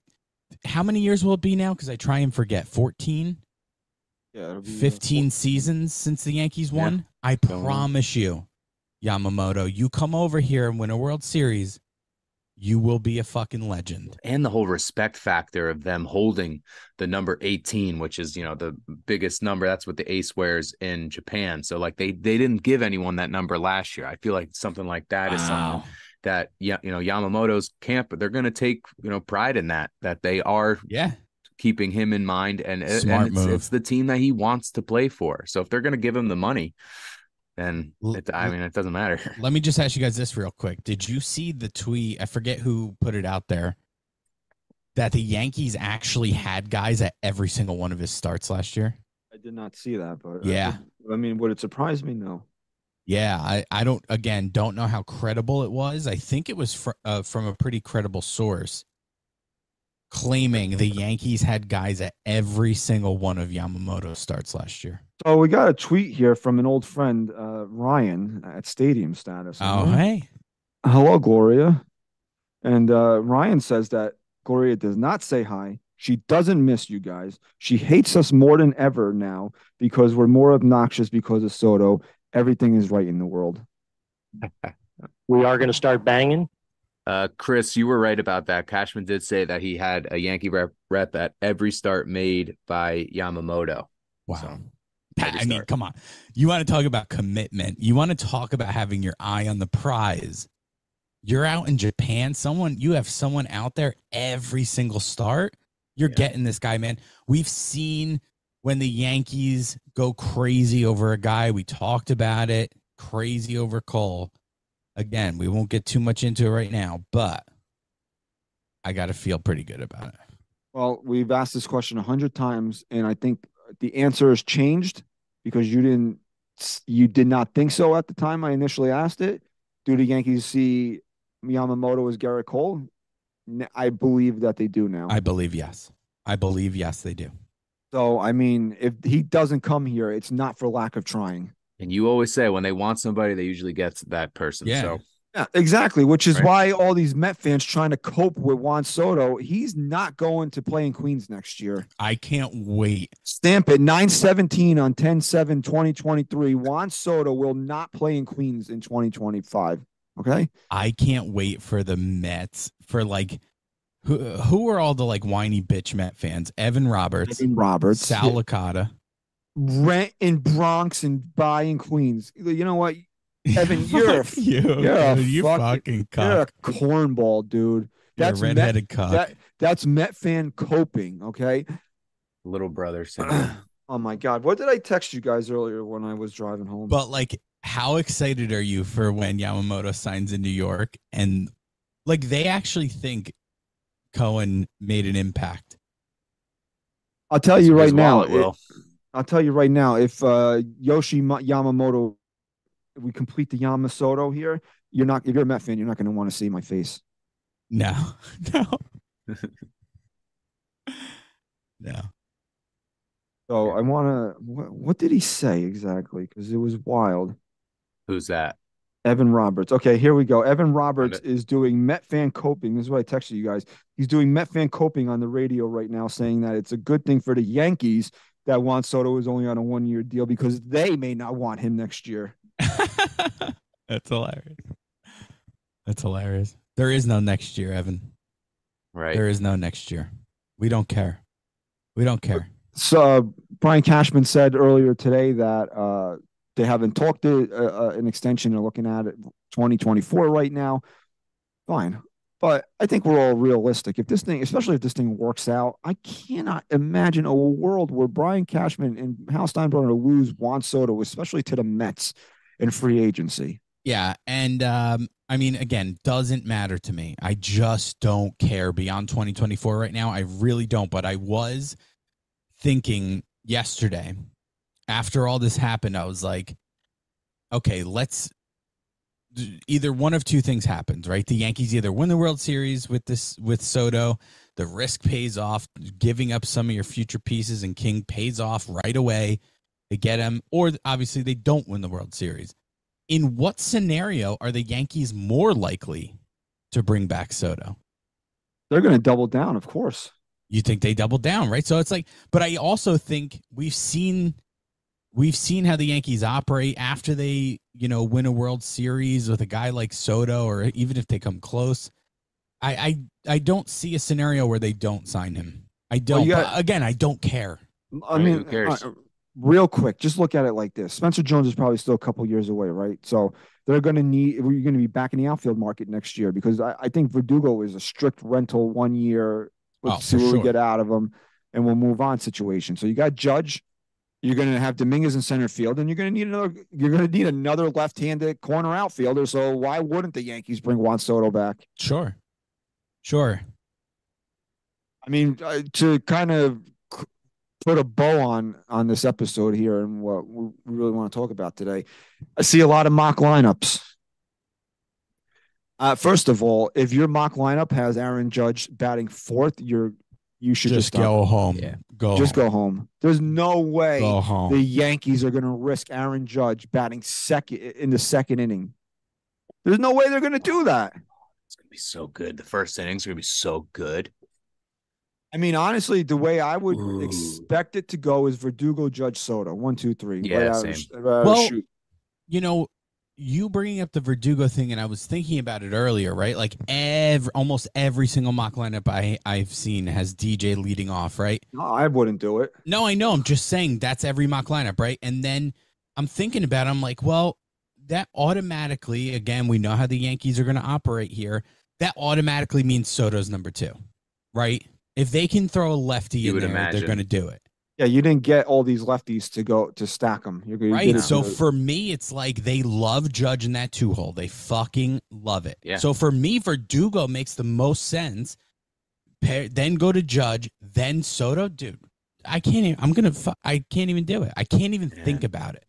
how many years will it be now cuz I try and forget. 14, Yeah, it'll be, uh, 15 seasons since the Yankees Yeah. won. I promise you, Yamamoto, you come over here and win a World Series, you will be a fucking legend. and the whole respect factor of them holding the number 18 which is you know the biggest number that's what the ace wears in japan so like they they didn't give anyone that number last year i feel like something like that is something Wow. That yeah you know yamamoto's camp they're going to take you know pride in that that they are Yeah. keeping him in mind and, and it's, move. it's the team that he wants to play for so if they're going to give him the money then it, i mean it doesn't matter Let me just ask you guys this real quick. Did you see the tweet? I forget who put it out there that the Yankees actually had guys at every single one of his starts last year. I did not see that, but Yeah. would- I mean, would it surprise me? No. Yeah, I, I don't again don't know how credible it was. I think it was fr- uh, from a pretty credible source claiming the Yankees had guys at every single one of Yamamoto's starts last year. So we got a tweet here from an old friend, uh, Ryan, at Stadium Status. Oh, hey. Hello, Gloria. And uh, Ryan says that Gloria does not say hi. She doesn't miss you guys. She hates us more than ever now because we're more obnoxious because of Soto. Everything is right in the world. We are going to start banging. Uh, Chris, you were right about that. Cashman did say that he had a Yankee rep, rep at every start made by Yamamoto. Wow. So, Pat, every I mean, come on. You want to talk about commitment. You want to talk about having your eye on the prize. You're out in Japan. Someone, you have someone out there every single start. You're Yeah. getting this guy, man. We've seen when the Yankees go crazy over a guy. We talked about it. Crazy over Cole. Again, we won't get too much into it right now, but I got to feel pretty good about it. Well, we've asked this question a hundred times, and I think the answer has changed because you didn't, you did not think so at the time I initially asked it. Do the Yankees see Yamamoto as Gerrit Cole? I believe that they do now. I believe yes. I believe yes, they do. So, I mean, if he doesn't come here, it's not for lack of trying. And you always say when they want somebody, they usually get that person. Yeah. So Yeah, exactly. Which is Right. why all these Met fans trying to cope with Juan Soto. He's not going to play in Queens next year. I can't wait. Stamp it 917 on 10 7 2023. Juan Soto will not play in Queens in 2025. Okay. I can't wait for the Mets for like who who are all the like whiny bitch Met fans? Evan Roberts, Evan Roberts, Sal Licata. rent in Bronx and buy in Queens. You know what? Evan, you're a, you, you're a dude. you fucking- fucking you're a cornball, dude. You're a That's Met, redheaded cock. that, that's Met fan coping. Okay. little brother syndrome. Oh my God. What did I text you guys earlier when I was driving home? but like, how excited are you for when Yamamoto signs in New York and like they actually think Cohen made an impact? I'll tell you right now. wallet will. it- I'll tell you right now. If uh, Yoshi Yamamoto, if we complete the Yamamoto here, you're not. If you're a Met fan, you're not going to want to see my face. No, no, no. So I want to. What, what did he say exactly? Because it was wild. Who's that? Evan Roberts. Okay, here we go. Evan Roberts is doing Met fan coping. This is what I texted you guys. He's doing Met fan coping on the radio right now, saying that it's a good thing for the Yankees that Juan Soto is only on a one year deal because they may not want him next year. That's hilarious. That's hilarious. There is no next year, Evan. Right. There is no next year. We don't care. We don't care. So uh, Brian Cashman said earlier today that uh, they haven't talked to uh, uh, an extension. They're looking at it 2024 right now. Fine. But I think we're all realistic. If this thing, especially if this thing works out, I cannot imagine a world where Brian Cashman and Hal Steinbrenner lose Juan Soto, especially to the Mets in free agency. Yeah, and um, I mean, again, doesn't matter to me. I just don't care beyond 2024 right now. I really don't. But I was thinking yesterday, after all this happened, I was like, okay, let's either one of two things happens, right? The Yankees either win the World Series with this with Soto, the risk pays off, giving up some of your future pieces, and King pays off right away. to get him, or obviously they don't win the World Series. In what scenario are the Yankees more likely to bring back Soto? They're going to double down, of course. You think they double down, right? So it's like, but I also think we've seen we've seen how the Yankees operate after they, you know, win a World Series with a guy like Soto, or even if they come close. I I, I don't see a scenario where they don't sign him. I don't. Well, got, again, I don't care. I right, mean, uh, real quick, just look at it like this: Spencer Jones is probably still a couple years away, right? So they're going to need. We're going to be back in the outfield market next year because I, I think Verdugo is a strict rental one year. Let's oh, see what sure. we get out of him, and we'll move on situation. So you got Judge you're going to have Dominguez in center field, and you're going to need another. You're going to need another left-handed corner outfielder. So why wouldn't the Yankees bring Juan Soto back? Sure, sure. I mean, uh, to kind of put a bow on on this episode here and what we really want to talk about today, I see a lot of mock lineups. Uh, first of all, if your mock lineup has Aaron Judge batting fourth, you're you should just, just go home. Yeah. Go just home. go home. There's no way home. the Yankees are going to risk Aaron Judge batting second in the second inning. There's no way they're going to do that. It's going to be so good. The first innings are going to be so good. I mean, honestly, the way I would Ooh. expect it to go is Verdugo, Judge, Soto, one, two, three. Yeah, right same. Out, uh, well, shoot. you know, you bringing up the Verdugo thing, and I was thinking about it earlier, right? Like every almost every single mock lineup I I've seen has DJ leading off, right? No, I wouldn't do it. No, I know. I'm just saying that's every mock lineup, right? And then I'm thinking about, it, I'm like, well, that automatically, again, we know how the Yankees are going to operate here. That automatically means Soto's number two, right? If they can throw a lefty you in there, imagine. they're going to do it. Yeah, you didn't get all these lefties to go to stack them. You're, you right. So for me, it's like they love Judge in that two hole. They fucking love it. Yeah. So for me, Verdugo makes the most sense. Pair, then go to Judge, then Soto, dude. I can't even. I'm gonna. I can't even do it. I can't even yeah. think about it.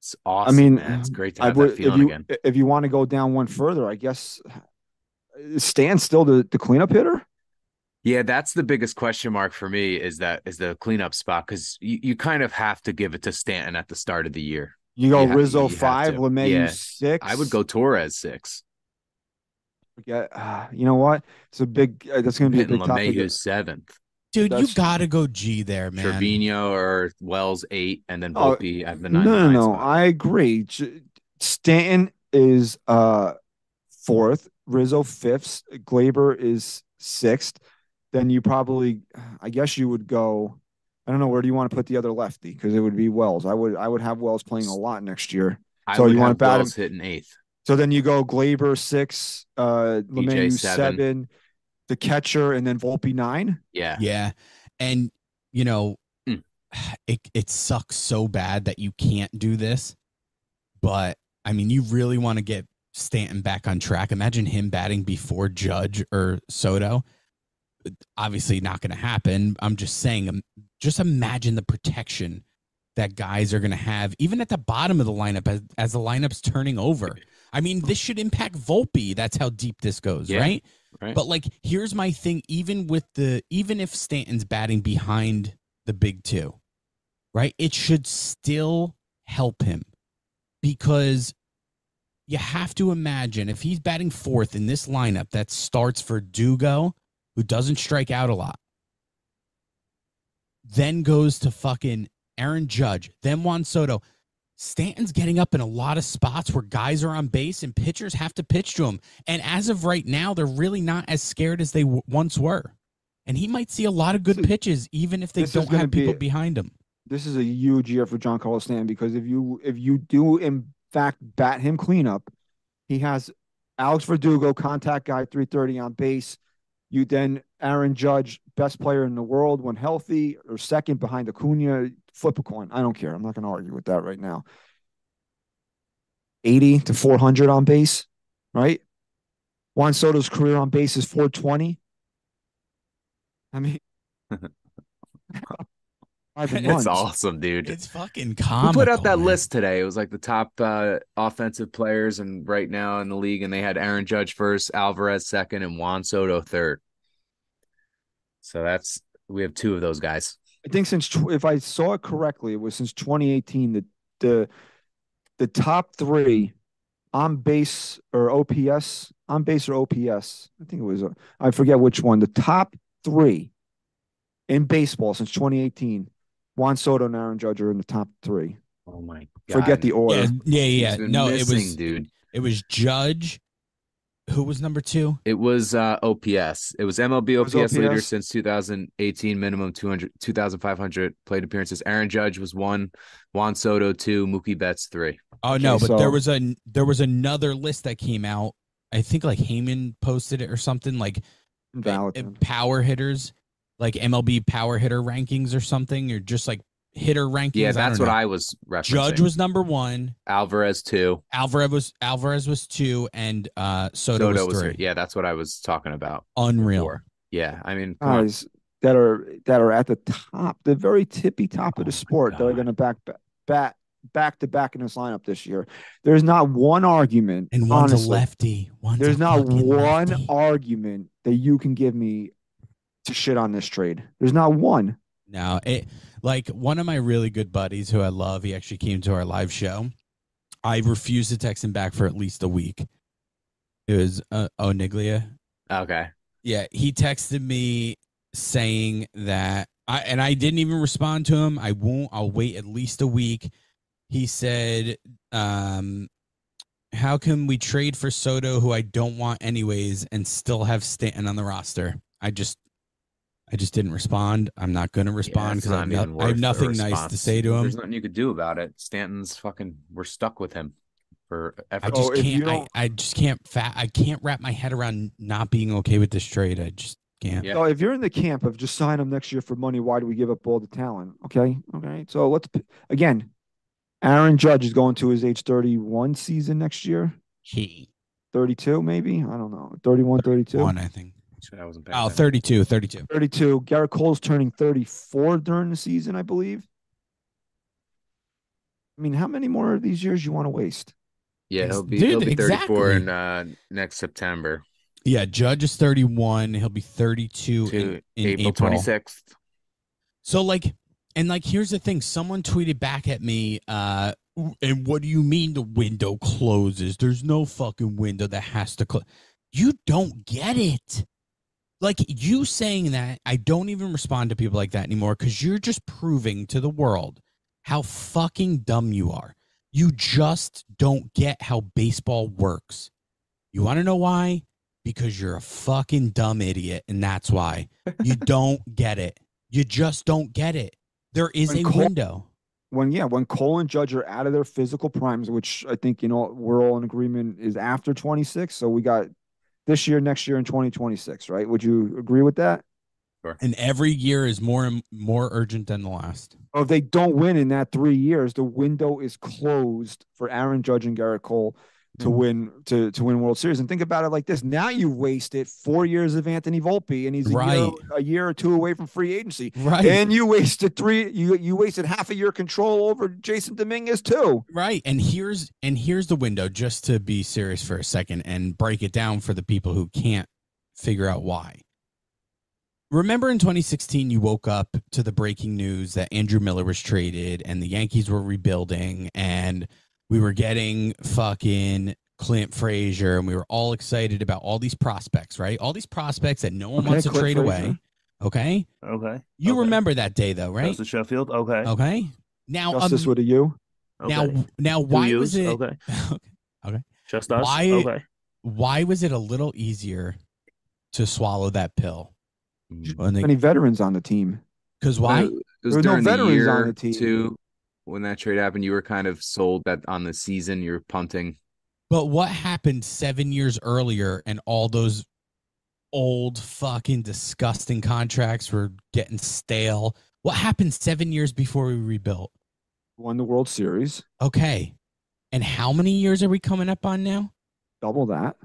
It's awesome. I mean, man. it's great to have would, that feeling if you, again. If you want to go down one further, I guess uh, stand still the, the cleanup hitter. Yeah, that's the biggest question mark for me is that is the cleanup spot because you, you kind of have to give it to Stanton at the start of the year. You go you Rizzo have, five, LeMahieu yeah. six. I would go Torres six. Forget, uh, you know what? It's a big. Uh, that's going to be a big LeMahieu topic. seventh. Dude, that's, you gotta go G there, man. Trevino or Wells eight, and then oh, Volpe uh, at the nine. No, no, no. I agree. Stanton is uh fourth. Rizzo fifth. Gleyber is sixth then you probably, I guess you would go. I don't know where do you want to put the other lefty because it would be Wells. I would I would have Wells playing a lot next year. I so you want to bat Wells him, hitting eighth. So then you go Gleyber six, uh, LeMahieu seven. seven, the catcher, and then Volpe nine. Yeah, yeah, and you know, mm. it it sucks so bad that you can't do this, but I mean, you really want to get Stanton back on track. Imagine him batting before Judge or Soto obviously not going to happen. I'm just saying, just imagine the protection that guys are going to have, even at the bottom of the lineup as, as the lineup's turning over. I mean, this should impact Volpe. That's how deep this goes, yeah, right? right? But like, here's my thing: even with the, even if Stanton's batting behind the big two, right, it should still help him because you have to imagine if he's batting fourth in this lineup that starts Verdugo who doesn't strike out a lot, then goes to fucking Aaron Judge, then Juan Soto. Stanton's getting up in a lot of spots where guys are on base and pitchers have to pitch to him. And as of right now, they're really not as scared as they w- once were. And he might see a lot of good pitches, even if they this don't have people be- behind him. This is a huge year for Giancarlo Stanton because if you if you do in fact bat him cleanup, he has Alex Verdugo, contact guy, 330 on base. You then Aaron Judge, best player in the world when healthy, or second behind Acuna. Flip a coin. I don't care. I'm not going to argue with that right now. 80 to 400 on base, right? Juan Soto's career on base is 420. I mean, It's awesome, dude. It's fucking Who comical. put out that man. list today? It was like the top uh, offensive players and right now in the league, and they had Aaron Judge first, Alvarez second, and Juan Soto third. So that's we have two of those guys. I think since tw- if I saw it correctly, it was since 2018 that the the top three on base or OPS on base or OPS. I think it was uh, I forget which one. The top three in baseball since 2018. Juan Soto and Aaron Judge are in the top three. Oh my God. Forget the order. Yeah, yeah, yeah. He's been No, it was dude. It was Judge. Who was number two? It was uh, OPS. It was MLB was OPS, leader since 2018, minimum 200, 2,500 plate appearances. Aaron Judge was one, Juan Soto two, Mookie Betts three. Oh no, Okay, but there was a there was another list that came out. I think like Heyman posted it or something like Invalid. uh, power hitters, like MLB power hitter rankings or something, or just like hitter rankings. Yeah, that's don't what. I was referencing. Judge was number one. Alvarez two, Alvarez was Alvarez was two, and uh, Soto, Soto was was three. three. Yeah, that's what I was talking about. Unreal. before. Yeah, I mean, guys that are that are at the top, the very tippy top of Oh the my sport that are going to back bat back to back in this lineup this year. There's not one argument, And one's honestly, a lefty. One's There's a not one lefty. argument that you can give me to shit on this trade. There's not one. No, it like one of my really good buddies who I love. He actually came to our live show. I refused to text him back for at least a week. It was uh, Oniglia. Okay. Yeah, he texted me saying that I and I didn't even respond to him. I won't. I'll wait at least a week. He said, um, "How can we trade for Soto, who I don't want anyways, and still have Stanton on the roster?" I just, I just didn't respond. I'm not going to respond it's because I, have not no- I have nothing nice to say to him. There's nothing you could do about it. Stanton's fucking. We're stuck with him for I just Oh, can't. I, I just can't. Fa- I can't wrap my head around not being okay with this trade. I just can't. Yeah. So if you're in the camp of just sign him next year for money, why do we give up all the talent? Okay, okay. So let's again. Aaron Judge is going to his age 31 season next year. He 32 maybe. I don't know. 31, 32. one, I think. I wasn't paying Oh, 32, 32. 32. Gerrit Cole's turning 34 during the season, I believe. I mean, how many more of these years you want to waste? Yeah, he'll be Dude, he'll be 34 exactly. in uh, next September Yeah, Judge is 31. He'll be 32 to in, in April, April. 26th. So like and like here's the thing, someone tweeted back at me uh and what do you mean the window closes? There's no fucking window that has to close. You don't get it. Like you saying that, I don't even respond to people like that anymore cuz you're just proving to the world how fucking dumb you are. You just don't get how baseball works. You want to know why? Because you're a fucking dumb idiot and that's why. You don't get it. You just don't get it. There is When a Cole- window. When yeah, when Cole and Judge are out of their physical primes, which I think you know we're all in agreement is after 26. So we got this year, next year, and 2026, right? Would you agree with that? Sure. And every year is more and more urgent than the last. Or if they don't win in that three years, the window is closed for Aaron Judge and Gerrit Cole to Mhm. win to to win World Series. And think about it like this: now you wasted four years of Anthony Volpe, and he's a, year, a year or two away from free agency. Right. And you wasted three. You you wasted half of your control over Jasson Dominguez too. Right. And here's and here's the window just to be serious for a second and break it down for the people who can't figure out why. Remember in 2016 you woke up to the breaking news that Andrew Miller was traded and the Yankees were rebuilding and we were getting fucking Clint Frazier and we were all excited about all these prospects, right? All these prospects that no one Okay, wants to Clint trade Frazier. away. Okay? Okay. You Okay. remember that day though, right? Justus Sheffield. Okay. Okay. Now um, Justice with a U. Okay. Now, now, why U's, was it? Okay. Okay. Just us. Why- Okay. Why was it a little easier to swallow that pill? Mm. They, Any veterans on the team? because why? It There were no during the veterans on the team. too. When that trade happened, you were kind of sold that on the season you're punting. But what happened seven years earlier and all those old fucking disgusting contracts were getting stale? What happened seven years before we rebuilt? Won the World Series. Okay. And how many years are we coming up on now? Double that.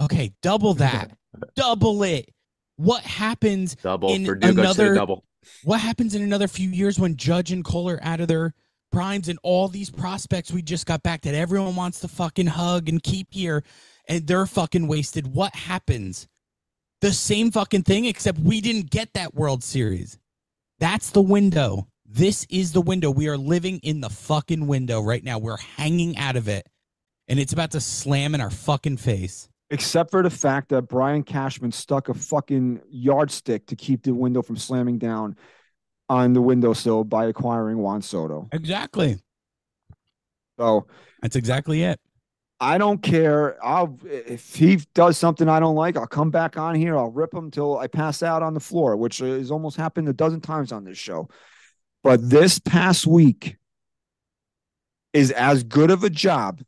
Okay, double that. double it. What happens Double In for another- double. what happens in another few years when Judge and Cole are out of their primes and all these prospects we just got back that everyone wants to fucking hug and keep here and they're fucking wasted? What happens? The same fucking thing, except we didn't get that World Series. That's the window. This is the window. We are living in the fucking window right now. We're hanging out of it. And it's about to slam in our fucking face. Except for the fact that Brian Cashman stuck a fucking yardstick to keep the window from slamming down on the windowsill by acquiring Juan Soto. Exactly. So That's exactly it. I don't care. I'll if he does something I don't like, I'll come back on here. I'll rip him till I pass out on the floor, which has almost happened a dozen times on this show. But this past week is as good of a job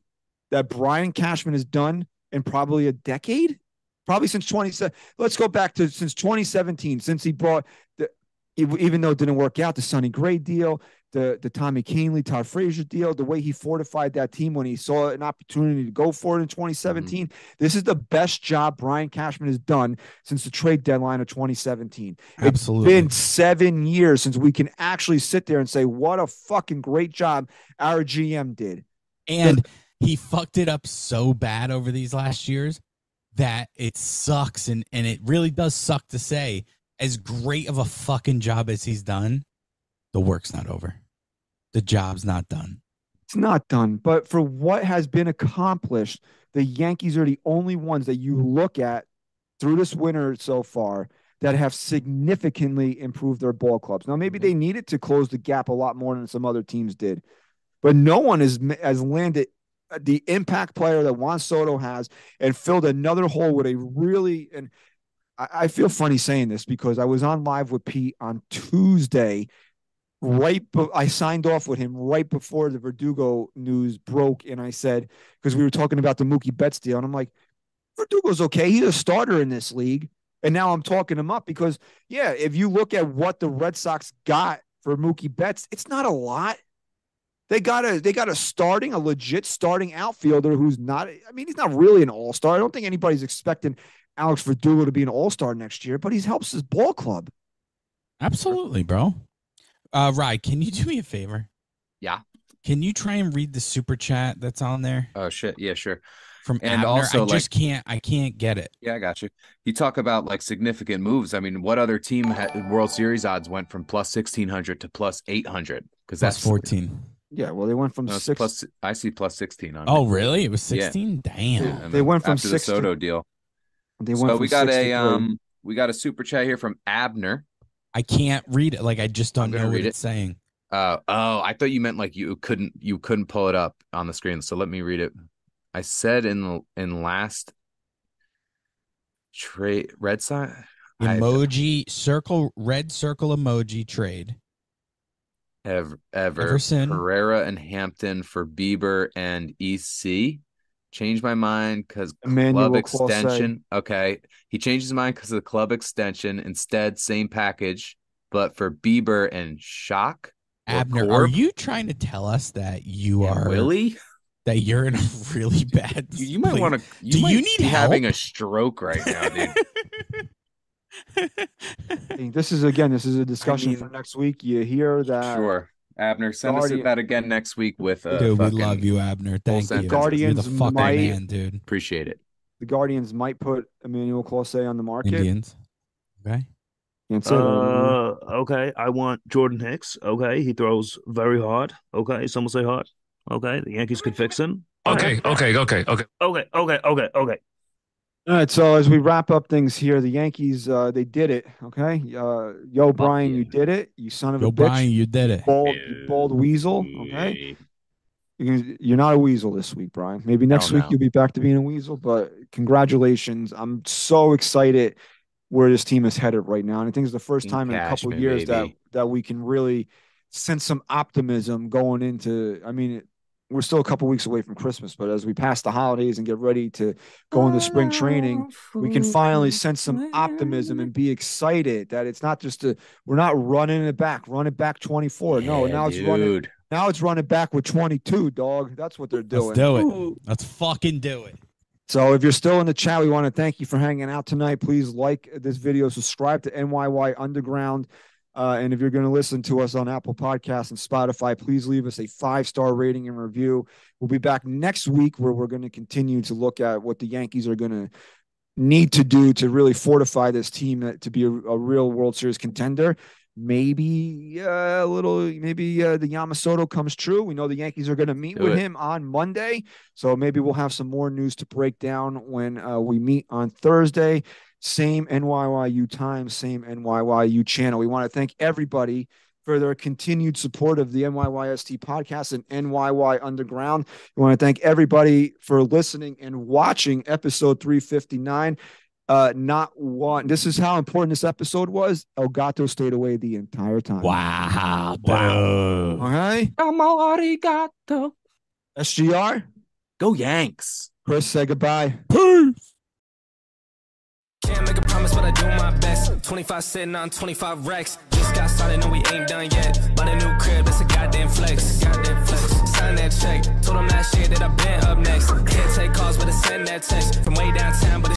that Brian Cashman has done in probably a decade, probably since 20. Let's go back to since 2017, since he brought the even though it didn't work out, the Sonny Gray deal, the the Tommy Kahnle, Todd Frazier deal, the way he fortified that team when he saw an opportunity to go for it in 2017. Mm-hmm. This is the best job Brian Cashman has done since the trade deadline of 2017. Absolutely. It's been seven years since we can actually sit there and say, what a fucking great job our GM did. And he fucked it up so bad over these last years that it sucks and and it really does suck to say as great of a fucking job as he's done the work's not over. The job's not done. It's not done, but for what has been accomplished, the Yankees are the only ones that you look at through this winter so far that have significantly improved their ball clubs. Now, maybe they needed to close the gap a lot more than some other teams did, but no one has has landed the impact player that Juan Soto has and filled another hole with a really and I, I feel funny saying this because I was on live with Pete on Tuesday right I signed off with him right before the Verdugo news broke and I said because we were talking about the Mookie Betts deal and I'm like Verdugo's okay. He's a starter in this league and now I'm talking him up because yeah if you look at what the Red Sox got for Mookie Betts it's not a lot. They got a they got a starting a legit starting outfielder who's not I mean he's not really an all-star. I don't think anybody's expecting Alex Verdugo to be an all-star next year but he helps his ball club absolutely bro uh Rye, can you do me a favor Yeah. can you try and read the super chat that's on there Oh shit. Yeah, sure. from And Abner? also, i like- just can't i can't get it Yeah, I got you. You talk about like significant moves. I mean, what other team had World Series odds went from plus sixteen hundred to plus eight hundred? Because that's that's 14 yeah well they went from no, six plus. I see plus sixteen on. oh really it was Yeah. 16 damn Yeah, They went from after six to- the Soto deal. They went So we got a um, we got a super chat here from Abner. i can't read it like i just don't gonna know what read it's saying Uh oh, I thought you meant like you couldn't you couldn't pull it up on the screen. So let me read it. I said in the in last trade Red Sox I- emoji circle red circle emoji trade Ever, ever Everson. Herrera and Hampton for Bieber and EC. Changed my mind because Emmanuel club Clase. extension. Okay, he changed his mind because of the club extension. Instead, same package, but for Bieber and Shock. or abner are you trying to tell us that you Yeah, are Willie? that you're in a really bad You, you might want to. You Do might you need be having help? a stroke right now, dude. This is again, this is a discussion for mean- next week. You hear that sure, Abner, send us Guardian- that again next week with a dude we love you abner thank you sentence. you're the Guardians fucking might- man dude Appreciate it. the Guardians might put Emmanuel Clase on the market. indians okay Can't say that. Uh, okay. I want Jordan Hicks. Okay. He throws very hard. Okay. Someone say hard. Okay. The Yankees could fix him. Okay, okay, okay, okay. Okay. Okay. Okay. Okay. All right, so as we wrap up things here, the Yankees, uh, they did it. Okay, uh, yo, Brian, you did it. You son of yo a bitch. Yo brian you did it Bald, you bald weasel. Okay, You're you're not a weasel this week, Brian. Maybe next Hell week no. you'll be back to being a weasel, but congratulations. I'm so excited where this team is headed right now. And I think it's the first time in a couple Cashman, years that that we can really sense some optimism going into I mean we're still a couple weeks away from Christmas, but as we pass the holidays and get ready to go into spring training, we can finally sense some optimism and be excited that it's not just a we're not running it back, running it back 24. no, Yeah, now it's running now it's running back with 22, dog. That's what they're doing. Let's do it. Let's fucking do it. So if you're still in the chat, we want to thank you for hanging out tonight. Please like this video, subscribe to NYY Underground. Uh, and if you're going to listen to us on Apple Podcasts and Spotify, please leave us a five star rating and review. We'll be back next week where we're going to continue to look at what the Yankees are going to need to do to really fortify this team uh, to be a, a real World Series contender. Maybe uh, a little, maybe uh, the Yamamoto comes true. We know the Yankees are going to meet Do with it. him on Monday. So maybe we'll have some more news to break down when uh, we meet on Thursday. Same NYYU time, same NYYU channel. We want to thank everybody for their continued support of the NYYST podcast and NYY Underground. We want to thank everybody for listening and watching episode 359. Uh, not one. This is how important this episode was. Elgato stayed away the entire time. Wow. Wow. Boom. Okay. Amo arigato. SGR. Go Yanks. Chris, say goodbye. Can't make a promise, but I do my best. 25 sitting on 25 racks. Just got started, no, we ain't done yet. Bought a new crib, that's a goddamn flex. Goddamn flex. Sign that check. Told them last year that I been up next. Can't take calls, but I send that text.